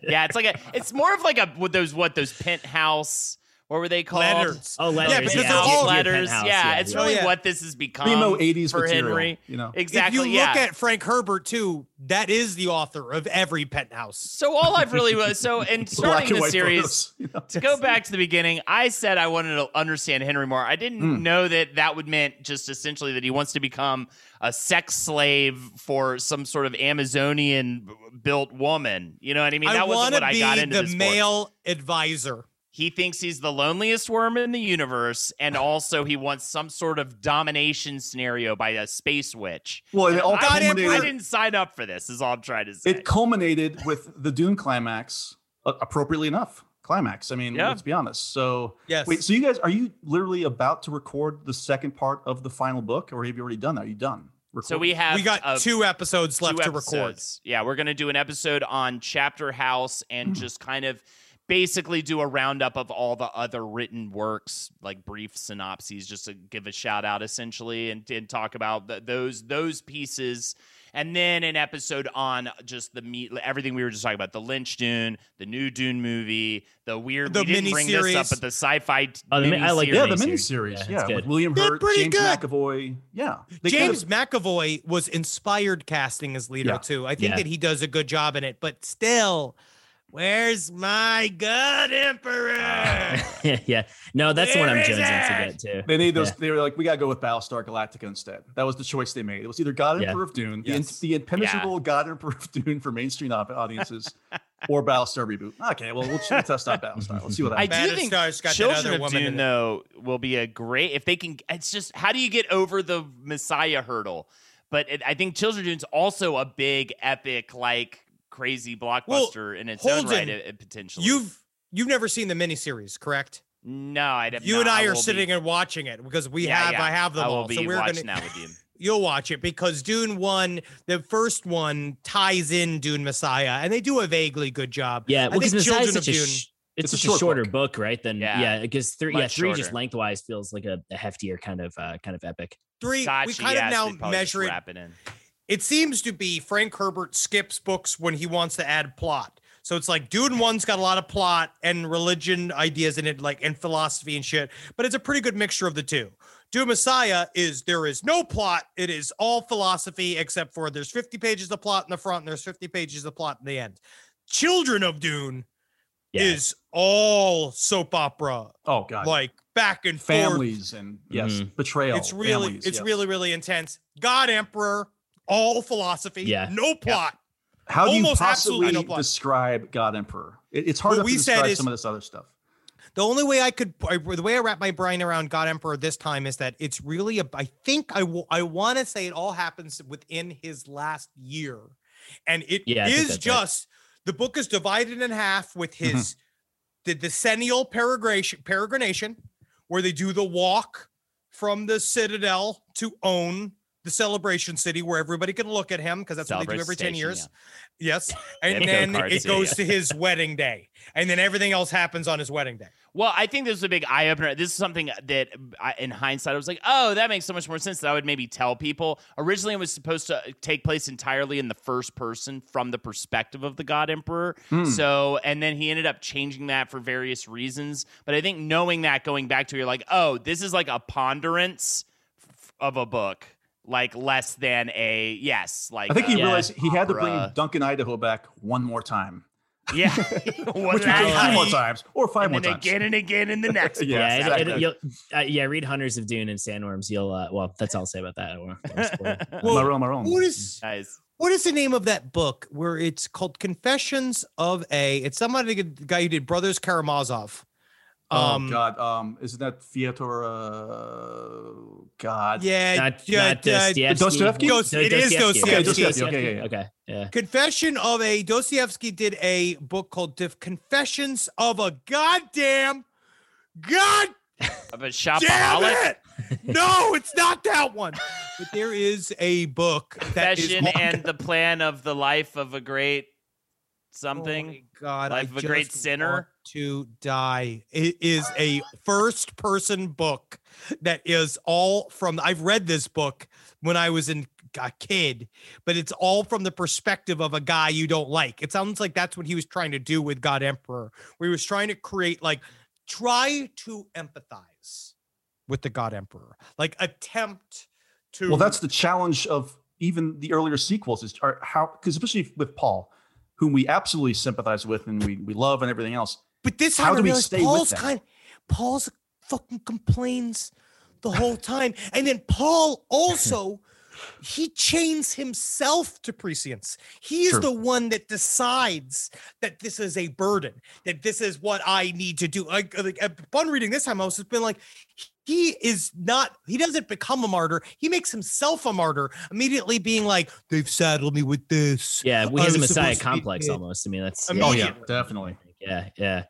Yeah. It's like a. It's more of like a with those what those penthouse. What were they called? Letters. Oh, letters. Yeah, because yeah, they're all- letters. Penthouse, yeah, it's yeah. really Oh, yeah. what this has become. Primo 80s for material, Henry. you know. Exactly. If you yeah. look at Frank Herbert too, that is the author of every penthouse. so all I've really was so in starting the series. photos, you know. to go back to the beginning, I said I wanted to understand Henry more. I didn't Mm. know that that would meant just essentially that he wants to become a sex slave for some sort of Amazonian built woman. You know what I mean? I That wasn't want to what I be got into the this for. male advisor. He thinks he's the loneliest worm in the universe, and also he wants some sort of domination scenario by a space witch. Well, it all I, didn't, I didn't sign up for this. Is all I'm trying to say. it culminated with the Dune climax, uh, appropriately enough. Climax. I mean, Yeah. let's be honest. So, Yes. wait, so you guys, are you literally about to record the second part of the final book, or have you already done that? Are you done? so we have we got a- two episodes left two to record. Yeah, we're gonna do an episode on Chapter House and just kind of basically do a roundup of all the other written works, like brief synopses, just to give a shout out essentially, and, and talk about th those those pieces. And then an episode on just the meat, everything we were just talking about, the Lynch Dune, the new Dune movie, the weird. The we didn't bring this up, miniseries. but the sci-fi. Oh, the I like yeah, the miniseries. miniseries. Yeah, Yeah, with William Hurt, pretty James good. McAvoy. Yeah, They kind James of- McAvoy was inspired casting as Leto Yeah. too. I think Yeah. that he does a good job in it, but still, where's my God Emperor? Uh, yeah. No, that's the one I'm Where is jonesing to get to. They need those. Yeah. They were like, we gotta go with Battlestar Galactica instead. That was the choice they made. It was either God Yeah. Emperor of Dune, the, Yes. the impenetrable God Emperor of Dune for mainstream audiences, or Battlestar reboot. Okay, well, we'll we'll test out Battlestar. Let's see what I do think got that Children other of woman in Dune it. though will be a great if they can. It's just how do you get over the Messiah hurdle? But it, I think Children of Dune's also a big epic like crazy blockbuster in its own right. Holden, uh, potentially, You've you've never seen the miniseries, correct? no, I'd have You not. and I will are be- sitting and watching it because we Yeah, have yeah. I have them I will all. be So we're watching gonna that with you. you'll watch it because Dune one, the first one ties in Dune Messiah, and they do a vaguely good job. Yeah, well, because think Messiah's such a Dune. sh- it's, It's a such a, short shorter book. book, right? Than Yeah. yeah, because three, yeah, Much three just lengthwise feels like a, a heftier kind of uh, kind of epic. Three, Gotcha, we kind yes, of now they probably just measure it wrap it seems to be Frank Herbert skips books when he wants to add plot. So it's like Dune one's got a lot of plot and religion ideas in it, like and philosophy and shit. But it's a pretty good mixture of the two. Dune Messiah is there is no plot. It is all philosophy except for there's 50 pages of plot in the front and there's 50 pages of plot in the end. Children of Dune Yeah. is all soap opera, Oh God, like back and forth. families and yes, Mhm. betrayal. It's really, families, it's yes. really, really intense. God Emperor, all philosophy, Yeah. no plot. How do you almost absolutely possibly no plot. describe God Emperor? It- it's hard What we to describe is- some of this other stuff. The only way I could, the way I wrap my brain around God Emperor this time is that it's really a. I think I, w- I want to say it all happens within his last year, and it is Yeah, I think that's right. just the book is divided in half with Mm-hmm. his the decennial peregrination, peregrination, where they do the walk from the Citadel to own the celebration city, where everybody can look at him because that's what they do Celebration every ten years. yeah. Yes, and then it City, goes yeah. to his wedding day, and then everything else happens on his wedding day. Well, I think this is a big eye opener. This is something that, I, in hindsight, I was like, "Oh, that makes so much more sense." That I would maybe tell people. Originally, it was supposed to take place entirely in the first person, from the perspective of the God Emperor. Hmm. So, and then he ended up changing that for various reasons. But I think knowing that, going back to, it, you're like, "Oh, this is like a ponderance of a book." Like less than a yes, like I think he a Yeah. realized he had to bring. Duncan Idaho back one more time, yeah, which What we did three that more times or five and more times. again and again in the next. Yeah, yeah, exactly. it, you'll, uh, yeah. Read Hunters of Dune and Sandworms. You'll uh, well, that's all I'll say about that. I won't- I won't spoil it. Well, Maroon, Maroon. What is Nice. what is the name of that book where it's called Confessions of a? It's somebody the guy who did Brothers Karamazov. Um, oh God, um, isn't that Fyodor? Uh, God, Yeah, not, yeah, not Dostoevsky. Dostoevsky? Dos- it is Dostoevsky. Okay, Dostoevsky. Dostoevsky. Okay, yeah, yeah. Okay, yeah. Confession of a Dostoevsky did a book called Dif- Confessions of a Goddamn God Of a damn shopaholic. it! No, it's not that one. But there is a book that is Confession and the plan of the life of a great Oh something. my God, life I of a great just sinner. To Die it is a first person book that is all from I've read this book when I was in a kid, but it's all from the perspective of a guy you don't like. It sounds like that's what he was trying to do with God Emperor, where he was trying to create like try to empathize with the God Emperor, like attempt to Well, that's the challenge of even the earlier sequels is how because especially with Paul, whom we absolutely sympathize with and we we love and everything else. But this How time do I we realized stay Paul's them? kind Paul's fucking complains the whole time. And then Paul also he chains himself to prescience. He is True. the one that decides that this is a burden, that this is what I need to do. Like, like uh, upon reading this time, I was just been like, he is not, he doesn't become a martyr. He makes himself a martyr, immediately being like, they've saddled me with this. Yeah, we I has a Messiah supposed to be complex almost. I mean, that's I Oh yeah, definitely. Yeah, yeah.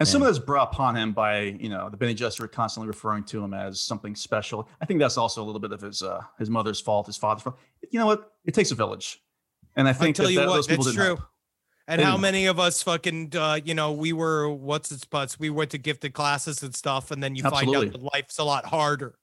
And some of that's brought upon him by you know the Bene Gesserit constantly referring to him as something special. I think that's also a little bit of his uh, his mother's fault, his father's fault. You know what? It takes a village, and I I think tell that, you that what, those people that's didn't true. help. And how many of us fucking, uh, you know, we were what's its butts? We went to gifted classes and stuff, and then you find out that life's a lot harder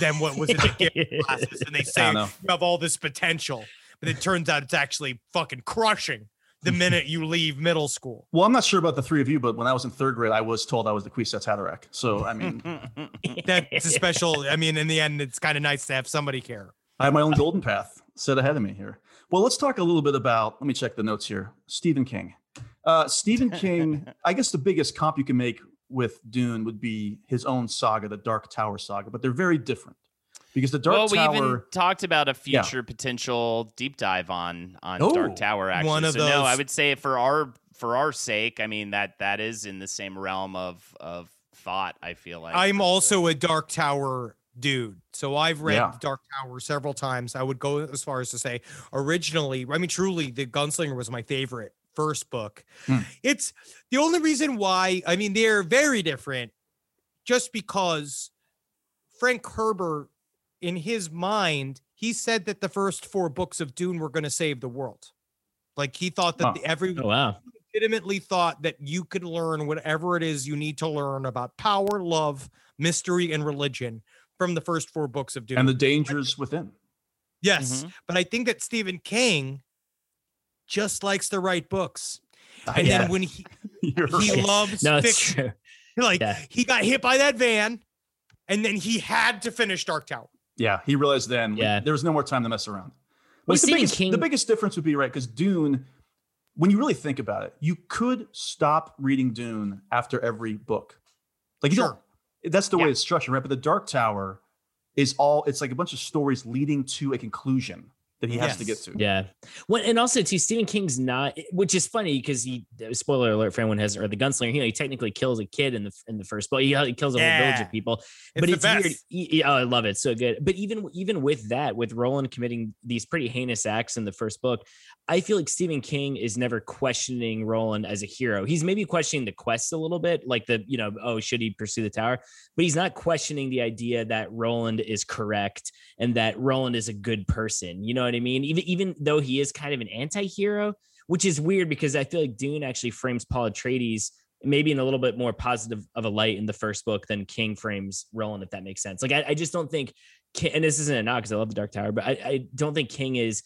than what was in the gifted classes. And they say you have all this potential, but it turns out it's actually fucking crushing the minute you leave middle school. Well, I'm not sure about the three of you, but when I was in third grade, I was told I was the Kwisatz Haderach. So I mean, That's a special. I mean, in the end, it's kind of nice to have somebody care. I have my own golden path set ahead of me here. Well, let's talk a little bit about. Let me check the notes here. Stephen King. Uh, Stephen King. I guess the biggest comp you can make with Dune would be his own saga, the Dark Tower saga, but they're very different because the Dark well, we even talked about a Yeah. future potential deep dive on on Oh, Dark Tower. Actually, one of so no, I would say for our for our sake, I mean that that is in the same realm of of thought. I feel like I'm also a Dark Tower dude. So I've read Yeah. Dark Tower several times. I would go as far as to say originally, I mean, truly, The Gunslinger was my favorite first book. Hmm. It's the only reason why, I mean, they're very different just because Frank Herbert, in his mind, he said that the first four books of Dune were going to save the world. Like he thought that Huh. the, every Oh wow. legitimately thought that you could learn whatever it is you need to learn about power, love, mystery, and religion from the first four books of Dune. and the dangers within. yes, Mhm. but I think that Stephen King just likes to write books, and Yeah. then when he You're he right. loves No, fiction, like Yeah. he got hit by that van, and then he had to finish Dark Tower. Yeah, he realized then Yeah. there was no more time to mess around. But the, biggest, King- the biggest difference would be right because Dune, when you really think about it, you could stop reading Dune after every book. Like you Sure. don't. That's the way Yeah. it's structured, right? But the Dark Tower is all. It's like a bunch of stories leading to a conclusion that he has to get Yes. to. Yeah. Well, and also too, Stephen King's not, which is funny because he. Spoiler alert for anyone who hasn't read the Gunslinger. You know, he technically kills a kid in the in the first book. He, he kills a whole village of people. It's but the it's weird. best. y- y- Oh, I love it. So good. But even even with that, with Roland committing these pretty heinous acts in the first book, I feel like Stephen King is never questioning Roland as a hero. He's maybe questioning the quest a little bit, like the you know, oh, should he pursue the tower? But he's not questioning the idea that Roland is correct and that Roland is a good person. You know what I mean? Even even though he is kind of an anti-hero, which is weird because I feel like Dune actually frames Paul Atreides maybe in a little bit more positive of a light in the first book than King frames Roland, if that makes sense. Like I, I just don't think, and this isn't a knock because I love the Dark Tower, but I, I don't think King is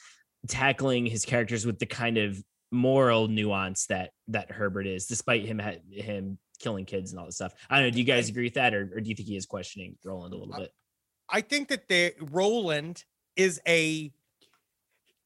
tackling his characters with the kind of moral nuance that that Herbert is, despite him him killing kids and all this stuff. I don't know. Do you guys agree with that, or, or do you think he is questioning Roland a little bit? I think that the Roland is a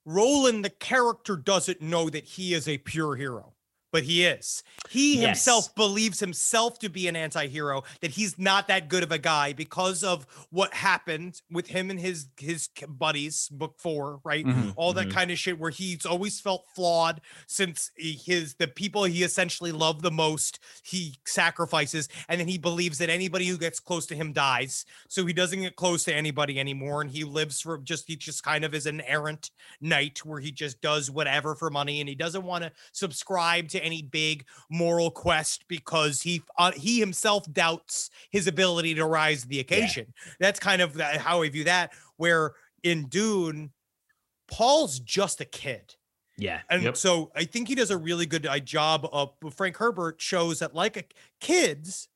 Roland, the character doesn't know that he is a pure hero, but he is. He Yes. himself believes himself to be an anti-hero, that he's not that good of a guy because of what happened with him and his his buddies, book four, right? Mhm, All that mhm. kind of shit where he's always felt flawed since his the people he essentially loved the most, he sacrifices, and then he believes that anybody who gets close to him dies. So he doesn't get close to anybody anymore, and he lives for just he just kind of is an errant knight where he just does whatever for money, and he doesn't want to subscribe to any big moral quest because he uh, he himself doubts his ability to rise to the occasion. That's kind of how I view that. Where in Dune, Paul's just a kid. Yeah. And Yep. so I think he does a really good uh, job of Frank Herbert shows that like a, kids,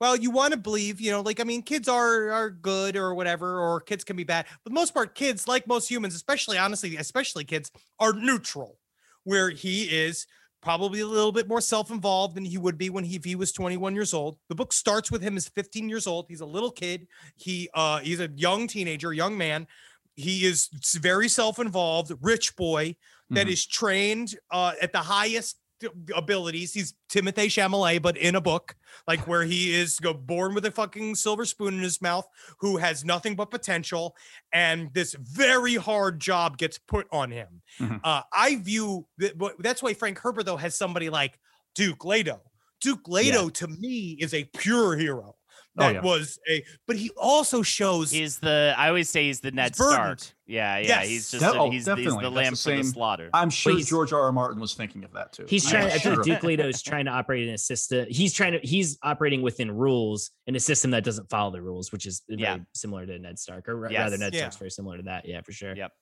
well, you want to believe, you know, like I mean, kids are are good or whatever, or kids can be bad. But the most part, kids, like most humans, especially honestly, especially kids, are neutral, where he is probably a little bit more self-involved than he would be when he, if he was 21 years old. The book starts with him as 15 years old. He's a little kid. He uh he's a young teenager, young man. He is very self-involved, rich boy that Mhm. is trained uh, at the highest abilities. He's Timothée Chalamet, but in a book, like where he is born with a fucking silver spoon in his mouth, who has nothing but potential, and this very hard job gets put on him. Mhm. Uh, I view that, that's why Frank Herbert though has somebody like Duke Leto. Duke Leto to me is a pure hero. Oh, That yeah. was a, but he also shows He's the I always say he's the Ned burdened. Stark. Yeah, yeah. Yes. He's just That- a- oh, he's, he's the That's lamb the for the slaughter. I'm sure he's- George R. R. Martin was thinking of that too. He's I'm trying. I sure think of Duke that. Leto's trying to operate in a system. He's trying to. He's operating within rules in a system that doesn't follow the rules, which is very Yeah. similar to Ned Stark, or Yes. rather, Ned Yeah. Stark's very similar to that. Yeah, for sure. Yep.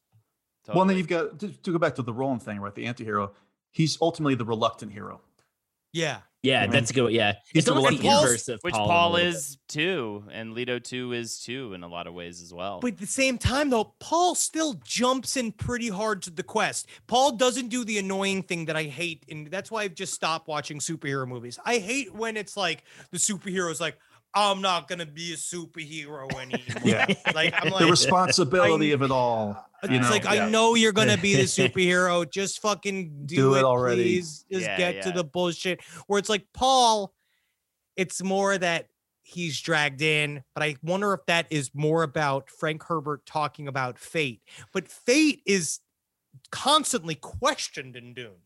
Well, and then you've got to, to go back to the Roland thing, right? The anti-hero. He's ultimately the reluctant hero. yeah. Yeah, I mean, that's a good. Yeah, he's it's the almost the reluctant- inverse of which Paul, Paul, in bit. is too, and Leto too is too in a lot of ways as well. But at the same time, though, Paul still jumps in pretty hard to the quest. Paul doesn't do the annoying thing that I hate, and that's why I've just stopped watching superhero movies. I hate when it's like the superhero's like, "I'm not gonna be a superhero anymore." Yeah. like I'm the like, responsibility of it all. it's know, like yeah. I know you're gonna be the superhero. Just fucking do, Do it it, already. please. Just Yeah, get to the bullshit. Where it's like Paul, it's more that he's dragged in, but I wonder if that is more about Frank Herbert talking about fate. But fate is constantly questioned in Dune.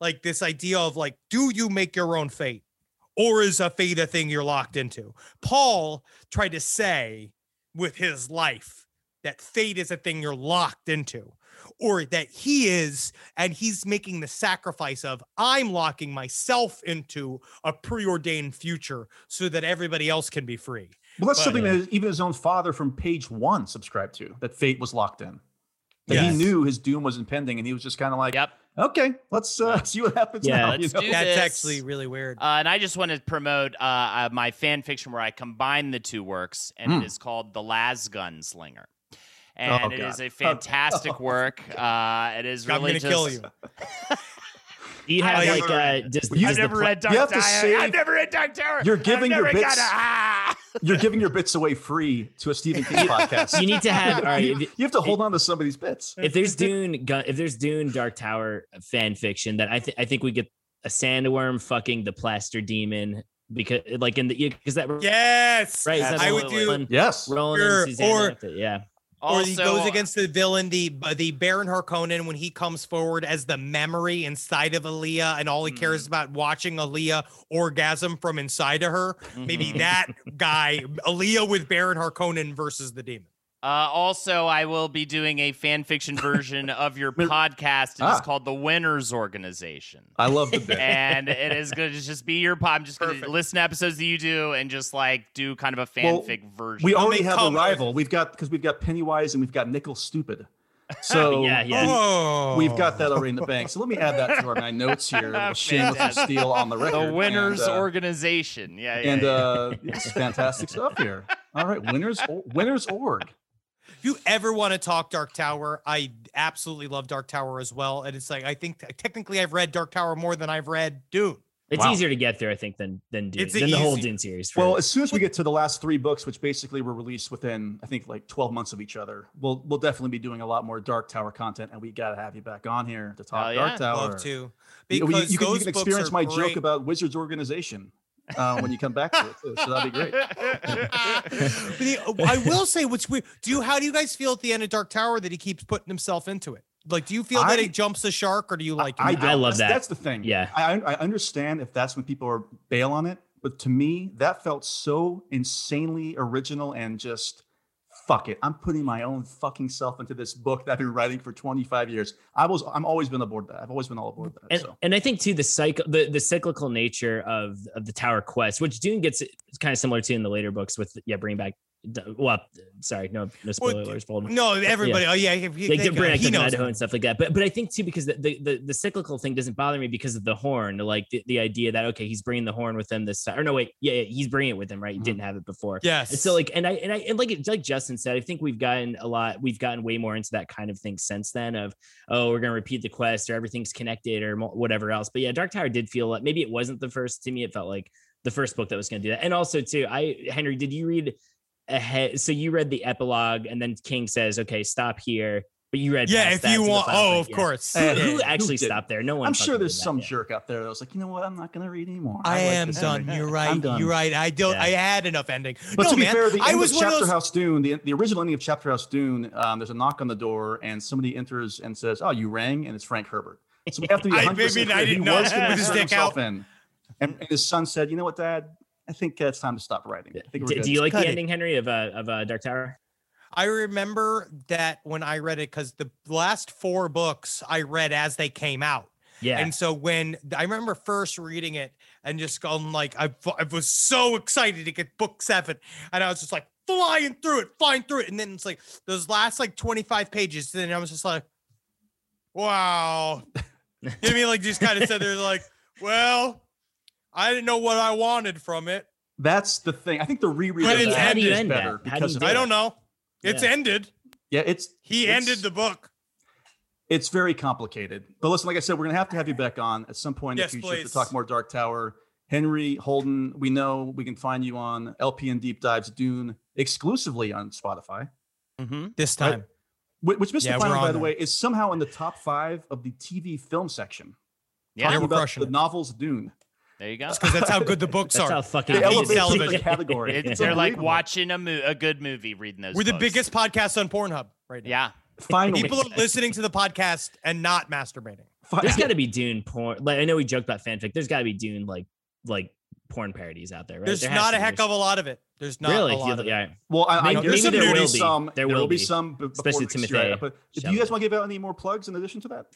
Like this idea of like, do you make your own fate? Or is a fate a thing you're locked into? Paul tried to say with his life that fate is a thing you're locked into, or that he is, and he's making the sacrifice of, I'm locking myself into a preordained future so that everybody else can be free. Well, that's But- something that even his own father from page one subscribed to. That fate was locked in. That Yes. he knew his doom was impending, and he was just kind of like, yep. "Okay, let's uh, see what happens Yeah, now." let's you know? do That's this. actually really weird. Uh, and I just want to promote uh, uh, my fan fiction where I combine the two works, and Hmm. it is called The Last Gunslinger. And it God. is a fantastic work. Uh, it is I'm really gonna just. kill you. Do you I have never like read uh, does, You- does I've never pl- read Dark You have to Tower. save- I've never read Dark Tower. You're giving your never got bits- a- ah! You're giving your bits away free to a Stephen King podcast. You need to have. All right, you, if, you have to hold on to some of these bits. if there's Dune, gun, if there's Dune Dark Tower fan fiction, that I think I think we get a sandworm fucking the plaster demon because like in the because that Yes. right that I would do Roland, Yes. Roland Sure, and Susanna or- with yeah. or he goes against the villain, the the Baron Harkonnen, when he comes forward as the memory inside of Alia, and all he cares about watching Alia orgasm from inside of her. Maybe Mhm. that guy, Alia with Baron Harkonnen versus the demon. Uh, also, I will be doing a fan fiction version of your podcast. It is Ah. called the Winners Organization. I love the bit. and it is going to just be your pod. I'm just going to listen to episodes that you do and just like do kind of a Well, fanfic version. we I'll already have a rival. We've got because we've got Pennywise and we've got Nickel Stupid. So Yeah, yeah. Oh, we've got that already in the bank. So let me add that to our my notes here. A little shameless Fantastic. steal on the record. the Winners and, uh, Organization. Yeah, yeah. and yeah. uh, it's fantastic stuff here. All right, winners, winners org. If you ever want to talk Dark Tower, I absolutely love Dark Tower as well. And it's like I think technically I've read Dark Tower more than I've read Dune. It's Wow. easier to get through, I think, than than Dune, It's than the whole. Dune series. for- Well, as soon as we get to the last three books, which basically were released within, I think, like 12 months of each other, we'll we'll definitely be doing a lot more Dark Tower content, and we got to have you back on here to talk Hell Dark yeah. Tower. Love to You- because you, can, you those can books experience are my great. joke about Wizards Organization uh, when you come back to it too. So that'd be great. But the- I will say what's weird. Do you how do you guys feel at the end of Dark Tower that he keeps putting himself into it? Like, do you feel that I- he jumps the shark, or do you like? I, it? I don't. love that's, that. That's the thing. Yeah. I, I understand if that's when people are bail on it, but to me, that felt so insanely original and just fuck it. I'm putting my own fucking self into this book that I've been writing for 25 years. I was, I'm always been aboard that. I've always been all aboard that. and, so and I think too the cycle the, the cyclical nature of of the Tower Quest, which Dune gets kind of similar to in the later books with yeah bringing back Well, sorry, no, no spoilers. Bolden. No, everybody. Oh yeah, you like uh, Brian he knows. Idaho and stuff like that. But but I think too because the, the the cyclical thing doesn't bother me because of the horn, like the, the idea that okay, he's bringing the horn with him this time. Or no, wait, yeah, yeah he's bringing it with him, right? He Mhm. didn't have it before. Yes. And so like, and I and I and like like Justin said, I think we've gotten a lot. We've gotten way more into that kind of thing since then. Of oh, we're gonna repeat the quest or everything's connected or whatever else. But yeah, Dark Tower did feel like maybe it wasn't the first to me. It felt like the first book that was gonna do that. And also too, I Henry, did you read ahead? So you read the epilogue, and then King says, "Okay, stop here." But you read, yeah, past if that you want. Oh, thing, of yeah. course. Who, Uh, who who actually did? stopped there? No one. I'm sure there's did that, some yeah. jerk out there that was like, you know what? I'm not going to read anymore. I, like am this done. ending. You're I'm right. done. You're right. I don't. Yeah. I had enough ending. But no, to be man. fair, the I end was of Chapter those. House Dune, the, the original ending of Chapter House Dune, um, there's a knock on the door and somebody enters and says, "Oh, you rang," and it's Frank Herbert. So we have to be I- 100 I mean, I didn't know was going to his turn dick himself out. in, and, and his son said, "You know what, Dad? I think uh, it's time to stop writing. I think we're Do, do you like cut the it. ending, Henry, of uh, of uh, Dark Tower? I remember that when I read it because the last four books I read as they came out. Yeah. And so when I remember first reading it and just going like I, I was so excited to get book seven, and I was just like flying through it, flying through it, and then it's like those last like twenty five pages. And Then I was just like, wow. you know what I mean? Like just kind of said they're like, well, I didn't know what I wanted from it. That's the thing. I think the reread But it's- that how do you is end that? better How do because you of do I don't know. It's Yeah. ended. yeah, it's He it's- ended the book. It's very complicated. But listen, like I said, we're gonna have to have you back on at some point Yes, in the future please. to talk more Dark Tower. Henry Holden, we know we can find you on LPN Deep Dives Dune exclusively on Spotify. Mm-hmm. This time. Wh- Which Mr. Yeah, Final, by on the there. way, is somehow in the top five of the TV film section. Yeah, Yeah, we're about crushing the it. novels Dune. There you go. because that's how good the books That's are. how fucking They Yeah, elevate it's to the television. category. It's, It's they're like watching a, mo- a good movie, reading those. We're the biggest podcast on Pornhub right now. Yeah. Finally, People are listening to the podcast and not masturbating. fi- There's got to be Dune porn. Like I know we joked about fanfic. There's got to be Dune like like porn parodies out there, right? There's There not a heck There's- of a lot of it. There's not really. a lot of it. yeah. Well, I, I know there's maybe some, there there will be be. some. There will will be be. some, Especially next year. Timothy But do you guys want to give out any more plugs in addition to that?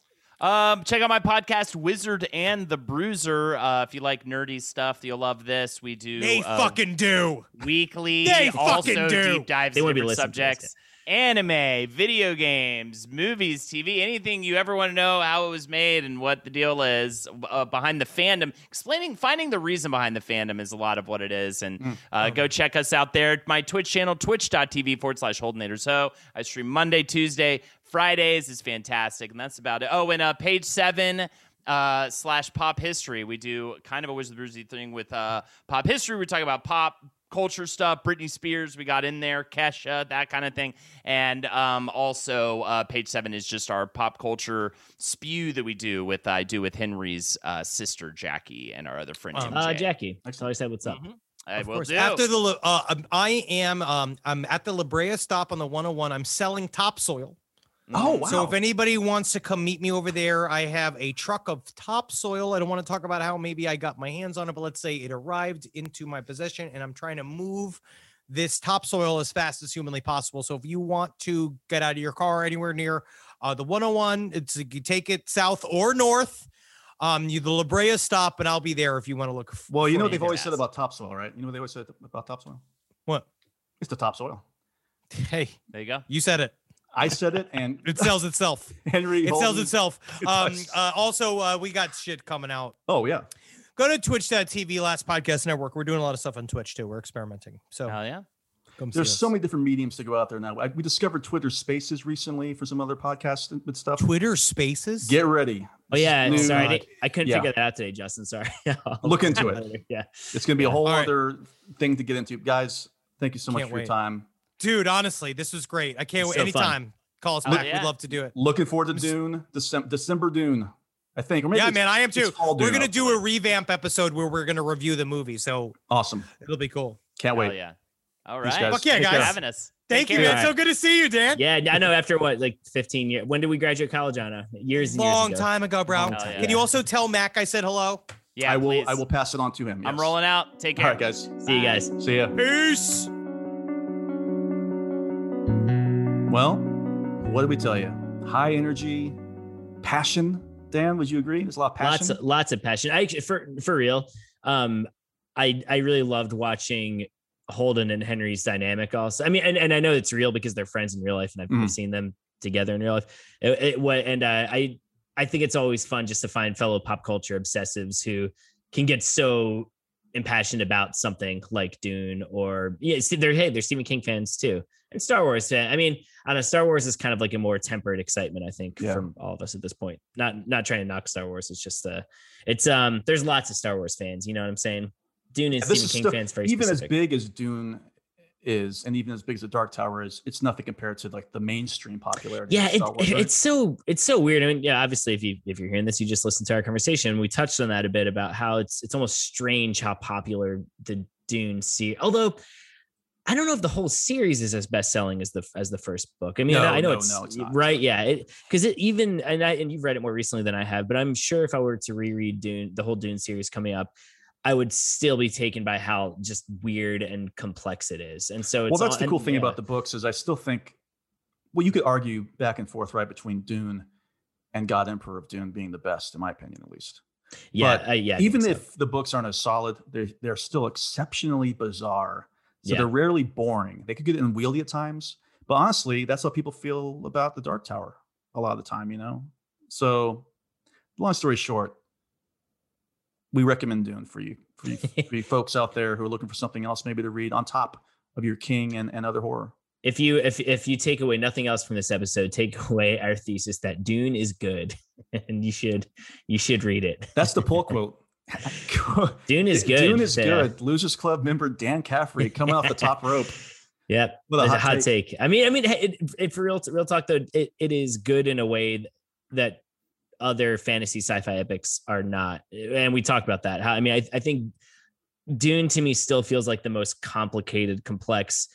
Um, check out my podcast, Wizard and the Bruiser. Uh, if you like nerdy stuff, you'll love this. We do They uh, fucking do. weekly, They also fucking do. deep dives They into different subjects. Anime, video games, movies, TV, anything you ever want to know how it was made and what the deal is uh, behind the fandom. Explaining, finding the reason behind the fandom is a lot of what it is. And Mm. uh, go check us out there. My Twitch channel, twitch.tv forward slash Holdenators Ho. I stream Monday, Tuesday, Fridays is fantastic. And that's about it. Oh, and uh, page seven uh, slash pop history. We do kind of a Wizard of the Bruisey thing with uh, pop history. We talk about pop culture stuff. Britney Spears, we got in there, Kesha, that kind of thing. And um, also, uh, page seven is just our pop culture spew that we do with I do with Henry's uh, sister Jackie and our other friend Um, MJ. Uh, Jackie. So I said, "What's up?" Mhm. I Of course. do. After the uh, um, I am um I'm at the La Brea stop on the 101. I'm selling topsoil. Oh, wow. So if anybody wants to come meet me over there, I have a truck of topsoil. I don't want to talk about how maybe I got my hands on it, but let's say it arrived into my possession and I'm trying to move this topsoil as fast as humanly possible. So if you want to get out of your car anywhere near uh, the 101, it's you take it south or north. Um, you the La Brea stop, and I'll be there if you want to look. f- Well, you know what they've always said about topsoil, right? You know what they always said about topsoil? What? It's the topsoil. Hey, there you go. you said it. I said it, and It sells itself. Henry It sells itself. Um, uh, also, uh, we got shit coming out. Oh yeah, Go to Twitch.tv, Last Podcast Network. We're doing a lot of stuff on Twitch too. We're experimenting. So Hell yeah. there's so many different mediums to go out there now. I, we discovered Twitter Spaces recently for some other podcasts and and stuff. Twitter Spaces. Get ready. Oh yeah, new. sorry, I, I couldn't yeah. figure that out today, Justin. Sorry. I'll Look into it. Yeah. It's going to be a whole All right. other thing to get into, guys. Thank you so much Can't for your time. Dude. Honestly, this was great. I can't It's wait. so fun. Anytime, call us Oh, back. yeah. We'd love to do it. Looking forward to Dune, December, December Dune. I think. Or maybe Yeah, man, I am too. We're gonna do a revamp episode where we're gonna review the movie, so Awesome. it'll be cool. Can't Hell wait. yeah. All right. Thanks, guys. Fuck yeah, Thanks guys. for having us. Thank Take you, care. man. So good to see you, Dan. Yeah, I know. After what, like 15 years? When did we graduate college, Anna? Years and Long years ago. time ago, bro. Long Hell time. yeah. Can you also tell Mac I said hello? Yeah, I will. please. I will pass it on to him. I'm rolling out. Take care. All right, guys. See you guys. See ya. Peace. Well, what did we tell you? High energy, passion. Dan, would you agree? There's a lot of passion. Lots, of, lots of passion. I actually, for for real, um, I I really loved watching Holden and Henry's dynamic also. I mean, and, and I know it's real because they're friends in real life and I've Mhm. seen them together in real life. It, it, and uh, I I think it's always fun just to find fellow pop culture obsessives who can get so impassioned about something like Dune or yeah, they're hey, they're Stephen King fans too. And Star Wars fan. I mean, I don't know, Star Wars is kind of like a more tempered excitement, I think, Yeah. from all of us at this point. Not not trying to knock Star Wars. It's just uh it's um there's lots of Star Wars fans, you know what I'm saying? Dune and This Stephen is King fans very even specific. as big as Dune is, and even as big as the Dark Tower is, it's nothing compared to like the mainstream popularity. yeah of it, Wars, right? it's so it's so weird i mean yeah obviously if you if you're hearing this you just listened to our conversation we touched on that a bit about how it's it's almost strange how popular the dune series although i don't know if the whole series is as best selling as the as the first book i mean No, i know no, it's, no, it's not. right yeah because it, even and i and you've read it more recently than i have but i'm sure if i were to reread dune the whole dune series coming up I would still be taken by how just weird and complex it is, and so it's well, that's all- the cool and, thing yeah. about the books is I still think, well, you could argue back and forth right between Dune and God Emperor of Dune being the best, in my opinion, at least. yeah, but I- yeah. Even so. if the books aren't as solid, they're they're still exceptionally bizarre. So Yeah. they're rarely boring. They could get unwieldy at times, but honestly, that's how people feel about the Dark Tower a lot of the time, you know. So, long story short, we recommend Dune for you for you, for you folks out there who are looking for something else maybe to read on top of your King and, and other horror. if you if if you take away nothing else from this episode, take away our thesis that Dune is good, and you should you should read it. That's the pull quote. Dune is good. Dune is Yeah. good. Losers Club member Dan Caffrey coming off the top rope Yep, with a hot, a hot take. take. I mean, I mean, it, it, for real real talk though, it, it is good in a way that other fantasy sci-fi epics are not, and we talked about that. How I mean, I, I think Dune to me still feels like the most complicated, complex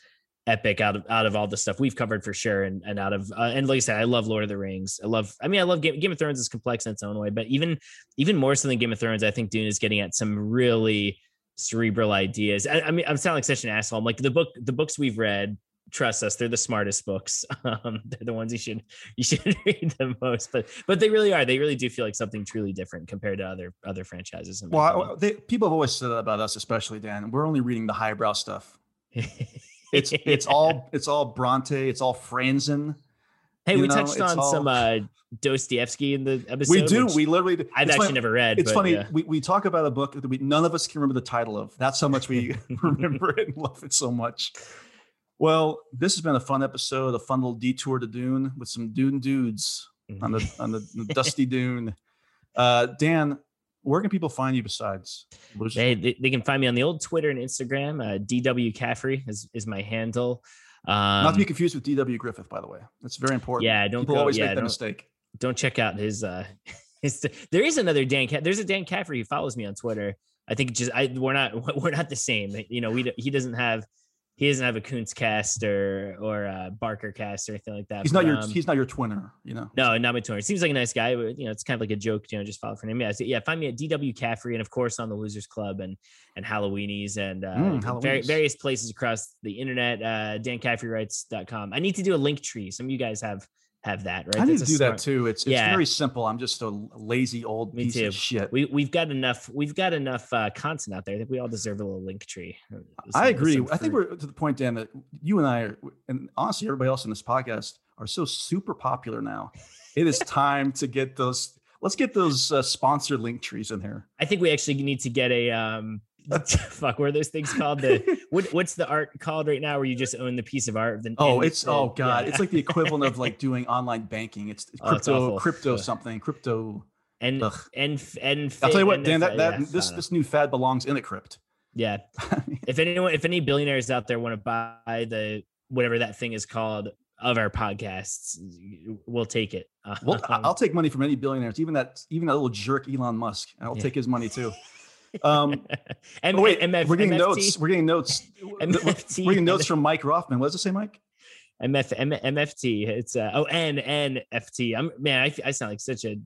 epic out of out of all the stuff we've covered for sure. And and out of uh, and like I said I love Lord of the Rings. I love I mean I love Game, Game of Thrones is complex in its own way but even even more so than Game of Thrones I think Dune is getting at some really cerebral ideas. I, I mean I'm sounding like such an asshole. I'm like the book the books we've read trust us they're the smartest books. Um they're the ones you should you should read the most but but they really are. They really do feel like something truly different compared to other other franchises Well, they, people have always said that about us, especially Dan. We're only reading the highbrow stuff. It's it's all it's all Bronte, it's all Franzen. Hey, we know, touched on some all- uh Dostoevsky in the episode. we do. We literally. I've actually funny- never read. It's but, funny. yeah. We, we talk about a book that we none of us can remember the title of. That's how much we remember it and love it so much. Well, this has been a fun episode, a fun little detour to Dune with some Dune dudes on the on the, the dusty Dune. Uh, Dan, where can people find you besides? They, they, they can find me on the old Twitter and Instagram. Uh, DW Caffrey is, is my handle. Um, Not to be confused with D.W. Griffith, by the way. That's very important. yeah, don't People go. always yeah, make that mistake. don't check out his. Uh, his. There is another Dan. There's a Dan Caffrey who follows me on Twitter. I think just I we're not we're not the same. You know, we he doesn't have he doesn't have a Koontz cast or or a Barker cast or anything like that. He's not but, your um, he's not your twinner, you know. No, not my twinner. Seems like a nice guy, but you know, it's kind of like a joke. You know, just follow for him. Yeah, so, yeah. Find me at DW Caffrey, and of course on the Losers Club and and Halloweenies and uh, Mm, Halloweenies. various places across the internet. Uh, DanCaffreyWrites.com. I need to do a link tree. Some of you guys have have that, right? I need to do that too. It's it's Yeah. very simple. I'm just a lazy old Me piece too. of shit. We we've got enough. We've got enough uh, content out there. I think we all deserve a little link tree. Some- I agree. I think we're to the point, Dan, that you and I, are, and honestly, everybody else in this podcast are so super popular now. It is time to get those. Let's get those uh, sponsored link trees in here. I think we actually need to get a um. fuck, what are those things called? The what, what's the art called right now where you just own the piece of art? Then Oh, it's the- oh god, yeah. it's like the equivalent of like doing online banking. It's Oh, it's crypto, crypto something, crypto. and Ugh. and and I'll tell you what, Dan. That that yeah, this this new fad belongs in a crypt. yeah. If anyone, if any billionaires out there want to buy the whatever that thing is called of our podcasts, we'll take it. Well, I'll take money from any billionaires, even that even that little jerk Elon Musk. I'll Yeah. take his money too. Um, and oh, wait, MF, we're getting MFT, notes. We're getting notes. MFT, We're getting notes from Mike Rothman. What does it say, Mike? MF, M, MFT. It's uh, oh N N F T. I'm man. I, I sound like such a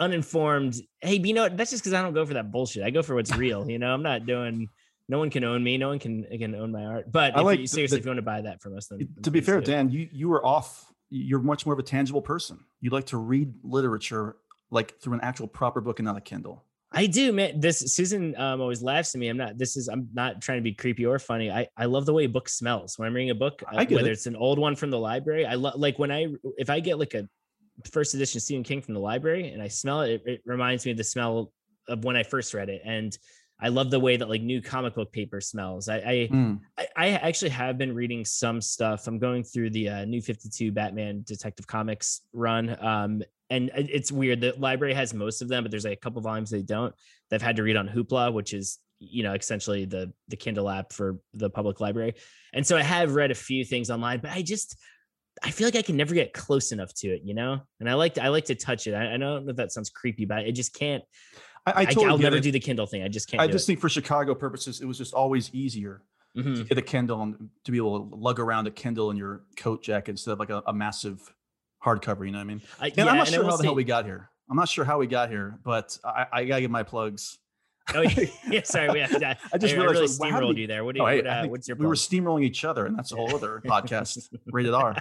uninformed. Hey, you know what? That's just because I don't go for that bullshit. I go for what's real. You know, I'm not doing. No one can own me. No one can can own my art. But I if like you, seriously, the- if you want to buy that from us, then, to be fair. Dan, you you were off. You're much more of a tangible person. You like to read literature like through an actual proper book and not a Kindle. I do, man. This Susan um, always laughs at me. I'm not. This is. I'm not trying to be creepy or funny. I I love the way a book smells when I'm reading a book. Uh, whether it. it's an old one from the library. I love like when I if I get like a first edition Stephen King from the library and I smell it, it, it reminds me of the smell of when I first read it. And I love the way that like new comic book paper smells. I I, Mm. I, I actually have been reading some stuff. I'm going through the uh, New 52 Batman Detective Comics run. Um, and it's weird. The library has most of them, but there's like a couple volumes they don't. They've had to read on Hoopla, which is you know essentially the the Kindle app for the public library. And so I have read a few things online, but I just I feel like I can never get close enough to it, you know. And I like to I like to touch it. I, I don't know if that sounds creepy, but I just can't. I, I totally will never it. do the Kindle thing. I just can't. I just it. think for Chicago purposes, it was just always easier Mhm. to get a Kindle and to be able to lug around a Kindle in your coat jacket instead of like a, a massive hardcover. You know what I mean? I, And yeah, I'm not sure how the hell we got here. I'm not sure how we got here, but I, I gotta give my plugs. Oh yeah, yeah, sorry. We, I, I just I, realized, really like, steamrolled we- you there. What, do Oh, you, hey, what, uh, what's your we were steamrolling each other, and that's a whole other podcast, rated R.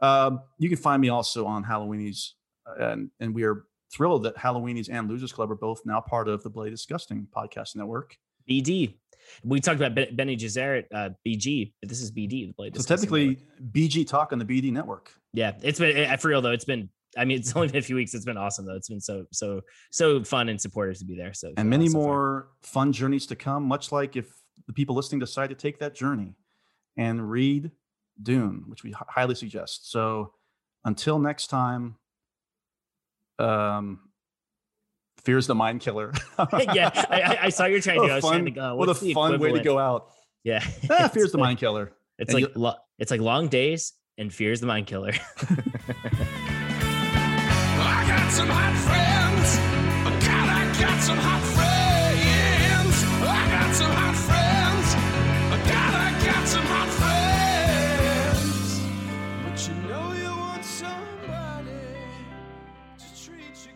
Um, you can find me also on Halloweenies, uh, and and we are thrilled that Halloweenies and Losers Club are both now part of the Bloody Disgusting podcast network. BD. We talked about Ben- Bene Gesserit, uh, BG, but this is BD. The Blade So technically, Network. BG Talk on the BD network. Yeah, it's been eh, for real though. It's been. I mean, it's only been a few weeks. It's been awesome though. It's been so so so fun and supportive to be there. So and many so far. more fun journeys to come, much like if the people listening decide to take that journey and read Dune, which we highly suggest. So until next time, um, Fear's the Mind Killer. yeah, I, I- saw your trying to. What do. a I was trying to fun- go. what a fun way to go out. Yeah, Ah, Fear's the Mind Killer. It's And like lo- it's like long days and Fear is the mind killer. I got some hot friends. Oh, God, I got some hot friends. Oh, I got some hot friends. Oh, God, I got some hot friends. But you know you want somebody to treat you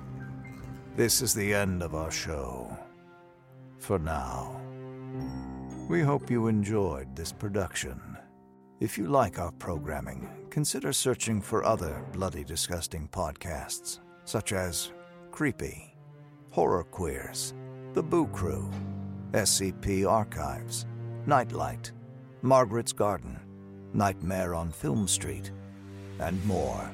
good. This is the end of our show. For now. We hope you enjoyed this production. If you like our programming, consider searching for other bloody disgusting podcasts, such as Creepy, Horror Queers, The Boo Crew, SCP Archives, Nightlight, Margaret's Garden, Nightmare on Film Street, and more.